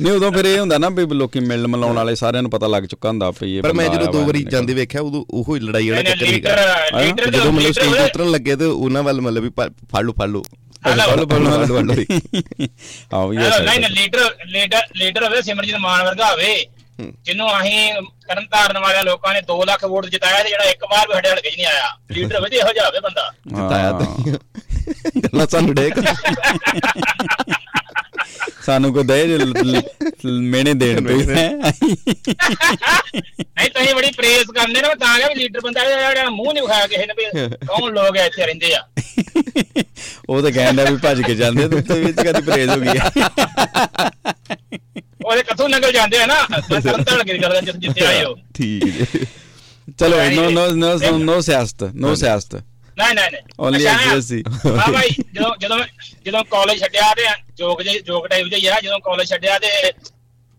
ਨਹੀਂ ਉਦੋਂ ਫਿਰ ਇਹ ਹੁੰਦਾ ਨਾ ਵੀ ਲੋਕੀ ਮਿਲਣ ਮਿਲਾਉਣ ਵਾਲੇ ਸਾਰਿਆਂ ਨੂੰ ਪਤਾ ਲੱਗ ਚੁੱਕਾ ਹੁੰਦਾ ਵੀ ਇਹ ਪਰ ਮੈਂ ਜਦੋਂ ਦੋ ਵਾਰੀ ਜਾਂਦੇ ਵੇਖਿਆ ਉਦੋਂ ਉਹੋ ਹੀ ਲੜਾਈ ਵਾਲਾ ਨਹੀਂ, ਚੱਕਰ ਸੀਗਾ। ਲੀਡਰ ਜਦੋਂ ਮਤਲਬ ਸਟੇਜ। ਉਤਰਨ ਲੱਗੇ ਤੇ ਉਹਨਾਂ ਵੱਲ ਮਤਲਬ ਵੀ ਫੜ ਲਓ ਫੜ ਲਓ। ਲਓ, ਫੜ ਲਓ। ਆਹ ਵੀ ਨਹੀਂ ਹੈ ਲੀਡਰ ਲੀਡਰ ਲੀਡਰ ਹੋਵੇ ਸਿਮਰਜੀਤ ਮਾਨ ਵਰਗਾ ਹੋਵੇ ਜਿਹਨੂੰ ਅਸੀਂ ਕਰਨ ਤਾਰਨ ਵਾਲਿਆਂ ਲੋਕਾਂ ਨੇ 2 ਲੱਖ ਵੋਟ ਜਿਤਾਇਆ ਤੇ ਜਿਹੜਾ ਇੱਕ ਵਾਰ ਵੀ ਸਾਡੇ ਹਲਕੇ 'ਚ ਨਹੀਂ ਆਇਆ ਲੀਡਰ ਤੇ ਇਹੋ ਜਿਹਾ ਹੋਵੇ ਬੰਦਾ। ਜਿਤਾਇਆ ਤਾਂ ਗੱਲਾਂ ਸਾਨੂੰ ਡੇ (laughs) ਸਾਨੂੰ ਕੋ ਦੇ ਮੇਨੇ ਦੇਣ ਪਈ। ਨਹੀਂ ਤੁਸੀਂ ਬੜੀ ਪ੍ਰੇਸ ਕਰਦੇ ਨਾ ਤਾਂ ਵੀ ਲੀਡਰ ਬੰਦਾ ਜਿਹੜਾ ਮੂੰਹ ਨਹੀਂ ਵਿਖਾਇਆ ਕਿਸੇ ਨੇ ਵੀ (laughs) ਕੌਣ ਲੋਕ ਇੱਥੇ ਰਹਿੰਦੇ ਆ। ਉਹ ਤਾਂ ਕਹਿੰਦਾ ਵੀ ਭੱਜ ਕੇ ਜਾਂਦੇ ਤੇ ਵਿੱਚ ਕਦੀ ਪਰੇਜ਼ ਹੋ ਗਈ ਉਹਦੇ ਕਿੱਥੋਂ ਨਿਕਲ ਜਾਂਦੇ ਆ ਨਾ ਮੈਂ ਤਰਨ ਤਾਰਨ ਦੀ ਗੱਲ ਜਿੱਥੇ ਆਏ ਹੋ। ਠੀਕ ਜੀ। ਚਲੋ ਨੋ ਨੋ ਨੋ ਨੋ ਸਿਆਸਤ ਨੋ ਸਿਆਸਤ। ਨਹੀਂ ਨਹੀਂ ਨਹੀਂ। ਅੱਛਾ, SBSC ਹਾਂ ਭਾਈ ਜਦੋਂ ਜਦੋਂ ਜਦੋਂ ਕਾਲਜ ਛੱਡਿਆ ਤੇ ਜੋਗ ਜੇ ਜੋਗ ਟਾਈਪ ਜਿਹਾ ਆ ਜਦੋਂ ਕਾਲਜ ਛੱਡਿਆ ਤੇ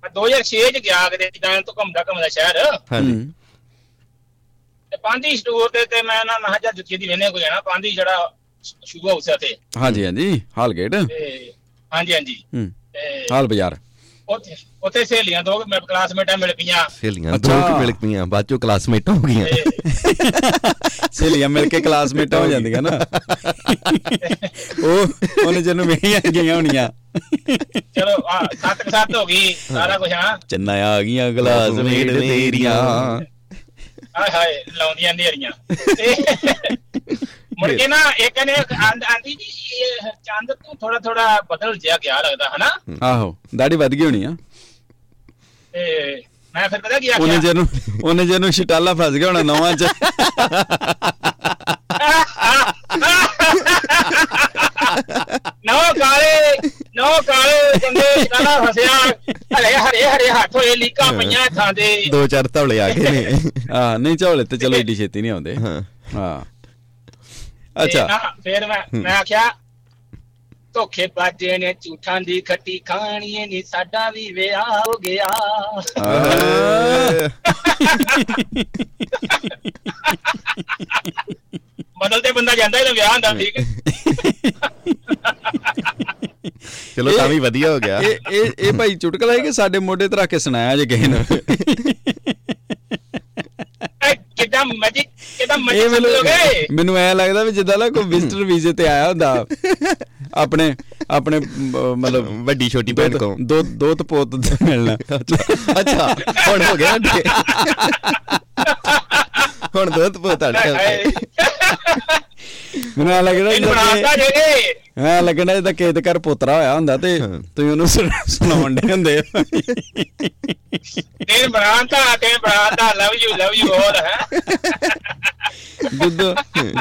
ਮੈਂ 2006 ਚ ਗਿਆ ਕਿਤੇ ਜਿੱਦਾਂ ਤੋਂ ਘੁੰਮਦਾ ਘੁੰਮਦਾ ਸ਼ਹਿਰ। ਹਾਂਜੀ। ਹੂੰ। ਤੇ ਪਾਂਦੀ ਸਟੋਰ ਤੇ ਤੇ ਮੈਂ ਨਾ ਮਹਾਂ ਜਾਂ ਜੁੱਤੀ ਦੀ ਵੇਨੇ ਕੋਈ ਜਾਣਾ ਪਾਂਦੀ ਜਿਹੜਾ ਸ਼ੂ ਹਾਊਸ ਆ ਤੇ ਹਾਂਜੀ ਹਾਂਜੀ। ਹਾਲਗੇਟ ਤੇ ਹਾਂਜੀ ਹਾਂਜੀ ਹਾਲ ਬਾਜ਼ਾਰ? ਉੱਥੇ ਉੱਥੇ ਸਹੇਲੀਆਂ ਦੋ ਮੇਰੇ ਕਲਾਸਮੇਟਾਂ ਮਿਲ ਪਈਆਂ। ਸਹੇਲੀਆਂ ਦੋ ਮਿਲ ਪਈਆਂ ਬਾਅਦ ਚੋਂ ਕਲਾਸਮੇਟ ਹੋ ਗਈਆਂ। (laughs) ਸਹੇਲੀਆਂ ਮਿਲ ਕੇ ਕਲਾਸਮੇਟਾਂ ਹੋ ਜਾਂਦੀਆਂ ਨਾ। (laughs) ਉਹ ਉਹਨੇ ਜਿਹਨੂੰ ਵੇਹੀਆਂ ਗਈਆਂ ਹੋਣੀਆਂ। ਚਲੋ ਆ ਸੱਤ ਸੱਤ ਹੋ ਗਈ ਸਾਰਾ ਕੁਝ ਹਾਂ। ਚੰਨਾ ਆ ਗਈਆਂ ਕਲਾਸਮੇਟ ਤੇਰੀਆਂ। ਹਾਏ ਹਾਏ ਲਾਉਂਦੀਆਂ ਨੇਰੀਆਂ। ਕੇ ਨਾ ਇੱਕ ਨੇ ਆਂਦ- ਆਂਦੀ ਜੀ ਇਹ ਚੰਦ ਤੂੰ ਥੋੜਾ ਥੋੜਾ ਬਦਲ ਜਿਆ ਗਿਆ ਲੱਗਦਾ ਹਨਾ? ਆਹੋ ਦਾੜੀ ਵੱਧ ਗਈ ਹੋਣੀ ਆ। ਤੇ ਮੈਂ ਫਿਰ ਪਤਾ ਕੀ ਉਹਨੇ ਆਖਿਆ ਜਿਹਨੂੰ ਉਹਨੇ ਜਿਹਨੂੰ ਛਟਾਲਾ ਫਸ ਗਿਆ ਹੋਣਾ ਨਵਾਂ ਚ। ਨੋ ਕਾਲੇ ਨੋ ਕਾਲੇ ਬੰਦੇ ਸਾਰਾ ਫਸਿਆ। ਹਰੇ ਹਰੇ ਹਰੇ ਹੱਥ ਹੋਏ ਲੀਕਾਂ ਪਈਆਂ ਹੱਥਾਂ ਦੇ ਦੋ ਚਾਰ ਧਵਲੇ ਆ ਗਏ ਨੇ। ਹਾਂ ਨਹੀਂ ਝੋਲੇ ਤੇ ਚਲੋ ਏਡੀ ਛੇਤੀ ਨਹੀਂ ਆਉਂਦੇ। ਹਾਂ। ਹਾਂ। ਅੱਛਾ। ਫਿਰ ਮੈਂ ਮੈਂ ਆਖਿਆ ਧੋਖੇ ਬਾਜੇ ਨੇ ਝੂਠਾਂ ਦੀ ਖੱਟੀ ਖਾਣੀ ਨਹੀਂ ਸਾਡਾ ਵੀ ਵਿਆਹ ਹੋ ਗਿਆ। ਬਦਲਦੇ ਬੰਦਾ ਜਾਂਦਾ ਇਹਦਾ ਵਿਆਹ ਹੁੰਦਾ ਠੀਕ ਚਲੋ ਤਾਂ ਵੀ ਵਧੀਆ ਹੋ ਗਿਆ। ਇਹ ਇਹ ਇਹ ਭਾਈ ਚੁਟਕਲਾ ਹੈ ਕਿ ਸਾਡੇ ਮੋਢੇ ਤੇ ਰੱਖ ਕੇ ਸੁਣਾਇਆ ਜੇ ਕਿਸੇ ਨੇ? ਕਿਦਾਂ ਮੈਜਿਕ ਕਿਦਾਂ ਇਹ ਮੈਜਿਕ ਮੈਨੂੰ ਐ ਲੱਗਦਾ ਵੀ ਜਿੱਦਾਂ ਨਾ ਕੋਈ ਵਿਜ਼ਟਰ ਵੀਜ਼ੇ ਤੇ ਆਇਆ ਹੁੰਦਾ। ਆਪਣੇ ਆਪਣੇ ਮਤਲਬ ਵੱਡੀ ਛੋਟੀ ਭੈਣ ਕੋ ਦੋ ਦੋ ਤਪੋਤ ਮਿਲਣਾ। ਅੱਛਾ ਹੁਣ ਹੋ ਗਿਆ। ਹੁਣ ਦੁੱਧ ਪੋਤਾ ਹਾਏ। ਮੈਨੂੰ ਲੱਗਦਾ ਇਹਨੂੰ ਬਣਾਤਾ ਜੇਗੇ ਐ ਲੱਗਣਾ ਜਿੱਦਾਂ ਖੇਤ ਘਰ ਪੋਤਰਾ ਹੋਇਆ ਹੁੰਦਾ ਤੇ ਤੁਸੀਂ ਉਹਨੂੰ ਸੁਣਾ- ਸੁਣਾਉਣ ਦੇ ਹੁੰਦੇ ਆ। ਤੇਨ ਬਣਾਤਾ ਤੇਨ ਬਣਾਤਾ ਲਵ ਯੂ ਲਵ ਯੂ ਹੋਰ ਹੈ। ਦੁੱਧ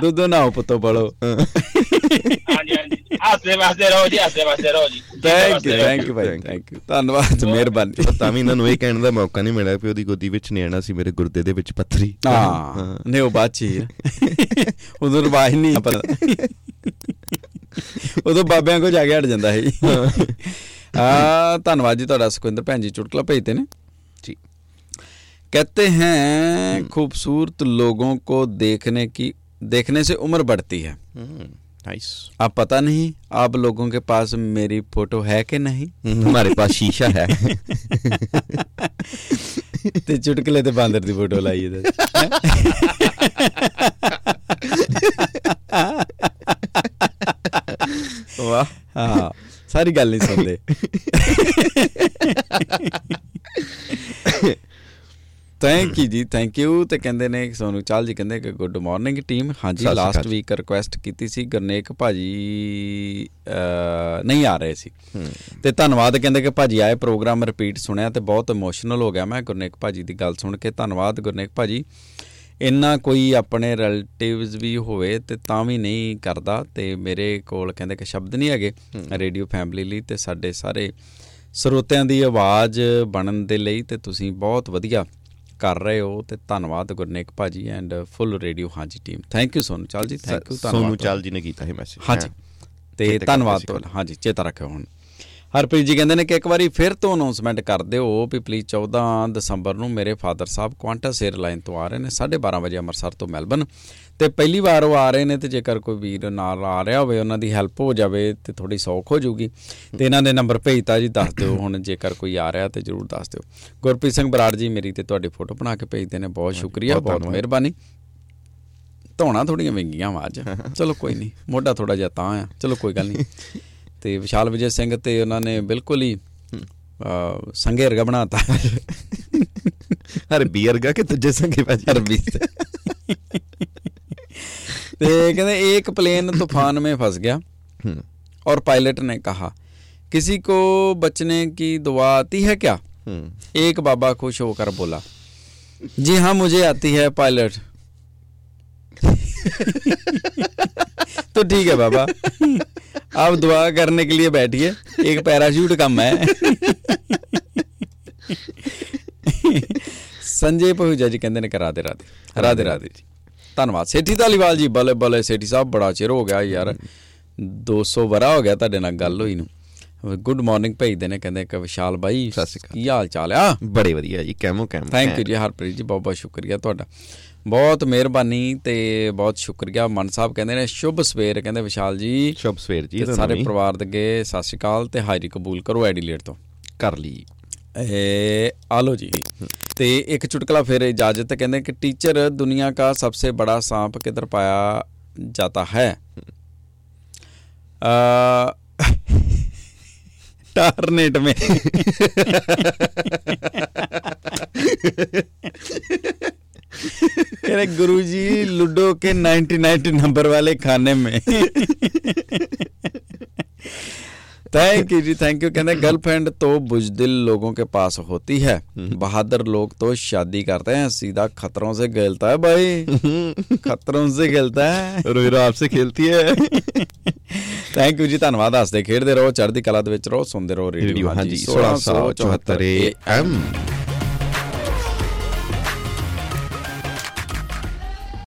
ਦੁੱਧ ਨਾਓ ਪੁੱਤੋ ਪੜੋ ਹਾਂਜੀ ਹਾਂਜੀ। ਹੱਸਦੇ ਵਸਦੇ ਰਹੋ ਜੀ ਹੱਸਦੇ ਵਸਦੇ ਰਹੋ ਜੀ। ਥੈਂਕ ਯੂ ਥੈਂਕ ਯੂ ਭਾਈ ਥੈਂਕ ਯੂ ਧੰਨਵਾਦ ਮਿਹਰਬਾਨੀ। ਤਾਂ ਵੀ ਇਹਨਾਂ ਨੂੰ ਇਹ ਕਹਿਣ ਦਾ ਮੌਕਾ ਨਹੀਂ ਮਿਲਿਆ ਕਿ ਉਹਦੀ ਗੋਦੀ ਵਿੱਚ ਨਿਆਣਾ ਸੀ ਮੇਰੇ ਗੁਰਦੇ ਦੇ ਵਿੱਚ ਪੱਥਰੀ। ਹਾਂ ਨੇ ਉਹ ਬਾਤ ਚੀ ਉਦੋਂ ਰਵਾਜ ਨਹੀਂ ਪਰ ਉਦੋਂ ਬਾਬਿਆਂ ਕੋ ਜਾ ਕੇ ਹਟ ਜਾਂਦਾ ਹੈ ਆ ਧੰਨਵਾਦ ਜੀ ਤੁਹਾਡਾ ਸੁਖਵਿੰਦਰ ਭੈਣ ਜੀ ਚੁਟਕਲਾ ਭੇਜਦੇ ਨੇ जी कहते हैं खूबसूरत लोगों को देखने की देखने से उम्र बढ़ती है नाइस अब पता नहीं आप लोगों के पास मेरी फोटो है कि नहीं हमारे पास शीशा है ਤੇ ਚੁਟਕਲੇ ਤੇ ਬਾਂਦਰ ਦੀ ਫੋਟੋ ਲਾਈ ਇਹਦੇ वाह ਹਾਂ ਸਾਰੀ ਗੱਲ ਨਹੀਂ ਸੁਣਦੇ। ਥੈਂਕ ਯੂ ਜੀ ਥੈਂਕ ਯੂ ਤੇ ਕਹਿੰਦੇ ਨੇ ਸੋਨੂੰ ਚਾਲ ਜੀ ਕਹਿੰਦੇ ਕਿ ਗੁੱਡ ਮਾਰਨਿੰਗ ਟੀਮ ਹਾਂਜੀ ਲਾਸਟ। ਵੀਕ ਰਿਕੁਐਸਟ ਕੀਤੀ ਸੀ ਗਰਨੇਕ ਭਾਜੀ ਨਹੀਂ ਆ ਰਹੇ ਸੀ। ਤੇ ਧੰਨਵਾਦ ਕਹਿੰਦੇ ਕਿ ਭਾਜੀ ਆਏ ਪ੍ਰੋਗਰਾਮ ਰਿਪੀਟ ਸੁਣਿਆ ਤੇ ਬਹੁਤ ਇਮੋਸ਼ਨਲ ਹੋ ਗਿਆ। ਮੈਂ ਗੁਰਨੇਕ ਭਾਜੀ ਦੀ ਗੱਲ ਸੁਣ ਕੇ ਧੰਨਵਾਦ ਗੁਰਨੇਕ ਭਾਜੀ। ਇੰਨਾ ਕੋਈ ਆਪਣੇ ਰਿਲੇਟਿਵਸ ਵੀ ਹੋਵੇ ਤੇ ਤਾਂ ਵੀ ਨਹੀਂ ਕਰਦਾ ਤੇ ਮੇਰੇ ਕੋਲ ਕਹਿੰਦੇ ਕਿ ਸ਼ਬਦ ਨਹੀਂ ਹੈਗੇ ਰੇਡੀਓ ਫੈਮਿਲੀ ਲਈ ਤੇ ਸਾਡੇ ਸਾਰੇ ਸਰੋਤਿਆਂ ਦੀ ਆਵਾਜ਼ ਬਣਨ ਦੇ ਲਈ ਤੇ ਤੁਸੀਂ ਬਹੁਤ ਵਧੀਆ ਕਰ ਰਹੇ ਹੋ ਤੇ ਧੰਨਵਾਦ ਗੁਰਨੇਕ ਭਾਜੀ ਐਂਡ ਫੁੱਲ ਰੇਡੀਓ ਹਾਂਜੀ team thank you Sonu Chahal ji thank you ਧੰਨਵਾਦ ਸੋਨੂ ਚਾਲ ਜੀ ਨੇ ਕੀਤਾ ਹੈ ਮੈਸੇਜ। ਹਾਂਜੀ। ਤੇ ਧੰਨਵਾਦ ਤੁਹਾਡਾ। ਹਾਂਜੀ ਚੇਤਾ ਰੱਖਿਓ ਹੁਣ। ਹਰਪ੍ਰੀਤ ਜੀ ਕਹਿੰਦੇ ਨੇ ਕਿ ਇੱਕ ਵਾਰੀ ਫਿਰ ਤੋਂ ਅਨਾਉਂਸਮੈਂਟ ਕਰ ਦਿਓ ਵੀ ਪਲੀਜ਼ 14 ਦਸੰਬਰ ਨੂੰ ਮੇਰੇ ਫਾਦਰ ਸਾਹਿਬ ਕੁਆਂਟਸ 에ਅਰਲਾਈਨ ਤੋਂ ਆ ਰਹੇ ਨੇ 12:30 ਵਜੇ ਅੰਮ੍ਰਿਤਸਰ ਤੋਂ ਮੈਲਬਨ ਤੇ ਪਹਿਲੀ ਵਾਰ ਉਹ ਆ ਰਹੇ ਨੇ ਤੇ ਜੇਕਰ ਕੋਈ ਵੀਰ ਨਾਲ ਆ ਰਿਹਾ ਹੋਵੇ ਉਹਨਾਂ ਦੀ ਹੈਲਪ ਹੋ ਜਾਵੇ ਤੇ ਥੋੜੀ ਸੌਖ ਹੋ ਜਾਊਗੀ। ਤੇ ਇਹਨਾਂ ਦੇ ਨੰਬਰ ਭੇਜਤਾ ਜੀ ਦੱਸ ਦਿਓ ਹੁਣ ਜੇਕਰ ਕੋਈ ਆ ਰਿਹਾ ਤੇ ਜਰੂਰ ਦੱਸ ਦਿਓ। ਗੁਰਪ੍ਰੀਤ ਸਿੰਘ ਬਰਾੜ ਜੀ ਮੇਰੀ ਤੇ ਤੁਹਾਡੀ ਫੋਟੋ ਬਣਾ ਕੇ ਭੇਜਦੇ ਨੇ ਬਹੁਤ ਸ਼ੁਕਰੀਆ ਬਹੁਤ। ਮਿਹਰਬਾਨੀ। ਧੋਣਾ ਥੋੜੀਆਂ ਵਿੰਗੀਆਂ ਅੱਜ ਚਲੋ ਕੋਈ ਨਹੀਂ ਮੋਢਾ ਥੋੜਾ ਜਿਹਾ ਤਾਂ ਆ ਚਲੋ ਕੋਈ ਗੱਲ ਨਹੀਂ। (laughs) ਤੇ ਵਿਸ਼ਾਲ ਵਿਜੇ ਸਿੰਘ ਤੇ ਉਹਨਾਂ ਨੇ ਬਿਲਕੁਲ ਹੀ ਅਹ, ਸੰਘੇ ਵਰਗਾ ਬਣਾਤਾ ਹਰ ਬੀਅਰਗਾ ਕਿ ਤੁਝੇ ਸੰਗੇ ਭਾਜੀ ਅਰਬੀ ਤੇ ਤੇ ਕਹਿੰਦੇ ਇੱਕ प्लेन तूफान में फंस गया हम्म, और पायलट ने कहा किसी को बचने की दुआ आती है क्या हम्म, एक बाबा खुश होकर बोला जी हाँ मुझे आती है पायलट तो ठीक है बाबा आप दुआ करने के लिए बैठिए एक पैराशूट कम है ਸੰਜੇ ਪਹੁਜਾ ਜੀ ਕਹਿੰਦੇ ਨੇ ਕਿ ਰਾਦੇ ਰਾਦੇ ਰਾਦੇ ਰਾਦੇ ਜੀ ਧੰਨਵਾਦ ਸੇਠੀ ਧਾਲੀਵਾਲ ਜੀ ਬਲੇ ਬਲੇ ਸੇਠੀ ਸਾਹਿਬ ਬੜਾ ਚਿਰ ਹੋ ਗਿਆ ਯਾਰ 200 ਵਰਾ ਹੋ ਗਿਆ ਤੁਹਾਡੇ ਨਾਲ ਗੱਲ ਹੋਈ ਨੂੰ ਗੁੱਡ ਮਾਰਨਿੰਗ ਭੇਜਦੇ ਨੇ ਕਹਿੰਦੇ ਕਿ ਵਿਸ਼ਾਲ ਬਾਈ ਸਤਿ ਸ਼੍ਰੀ ਅਕਾਲ। ਕੀ ਹਾਲ ਚਾਲ ਆ ਬੜੇ ਵਧੀਆ ਜੀ ਕੈਮੋ ਕੈਮ ਥੈਂਕ ਯੂ ਜੀ ਹਰਪ੍ਰੀਤ ਜੀ ਬਹੁਤ ਬਹੁਤ ਸ਼ੁਕਰੀਆ ਤੁਹਾਡਾ ਬਹੁਤ ਮਿਹਰਬਾਨੀ ਤੇ ਬਹੁਤ ਸ਼ੁਕਰੀਆ। ਮਨ ਸਾਹਿਬ ਕਹਿੰਦੇ ਨੇ ਸ਼ੁਭ ਸਵੇਰ। ਕਹਿੰਦੇ ਵਿਸ਼ਾਲ ਜੀ। ਸ਼ੁਭ ਸਵੇਰ ਜੀ ਸਾਰੇ ਪਰਿਵਾਰ ਦੇ ਅੱਗੇ ਸਤਿ ਸ਼੍ਰੀ ਅਕਾਲ ਤੇ ਹਾਜ਼ਰੀ ਕਬੂਲ ਕਰੋ ਐਡੀਲੇਟ ਤੋਂ। ਕਰ ਲਈ। ਏ ਆਲੋ ਜੀ। ਤੇ ਇੱਕ ਚੁਟਕਲਾ ਫਿਰ ਇਜਾਜ਼ਤ ਕਹਿੰਦੇ ਕਿ ਟੀਚਰ ਦੁਨੀਆ ਦਾ ਸਭ ਤੋਂ ਬੜਾ ਸਾਂਪ ਕਿਧਰ ਪਾਇਆ ਜਾਂਦਾ ਹੈ? ਅ ਟਾਰਨੇਟ ਮੇ। गुरु जी लूडो के 99 नंबर वाले खाने में थैंक यू जी थैंक यू कहते गर्लफ्रेंड तो बुजदिल लोगों के पास होती है बहादुर लोग तो शादी करते हैं सीधा खतरों से खेलता है भाई खतरों से खेलता है ਰੋਈ ਰੋ ਆਪਸੇ ਖੇਲਤੀ ਹੈ ਥੈਂਕ ਯੂ ਜੀ ਧੰਨਵਾਦ ਹੱਸਦੇ ਖੇਡਦੇ ਰਹੋ ਚੜ੍ਹਦੀ ਕਲਾ ਦੇ ਵਿੱਚ ਰਹੋ ਸੁਣਦੇ ਰਹੋ ਰੇਡੀਓ ਰੇਡੀਓ ਹਾਂਜੀ 1674 AM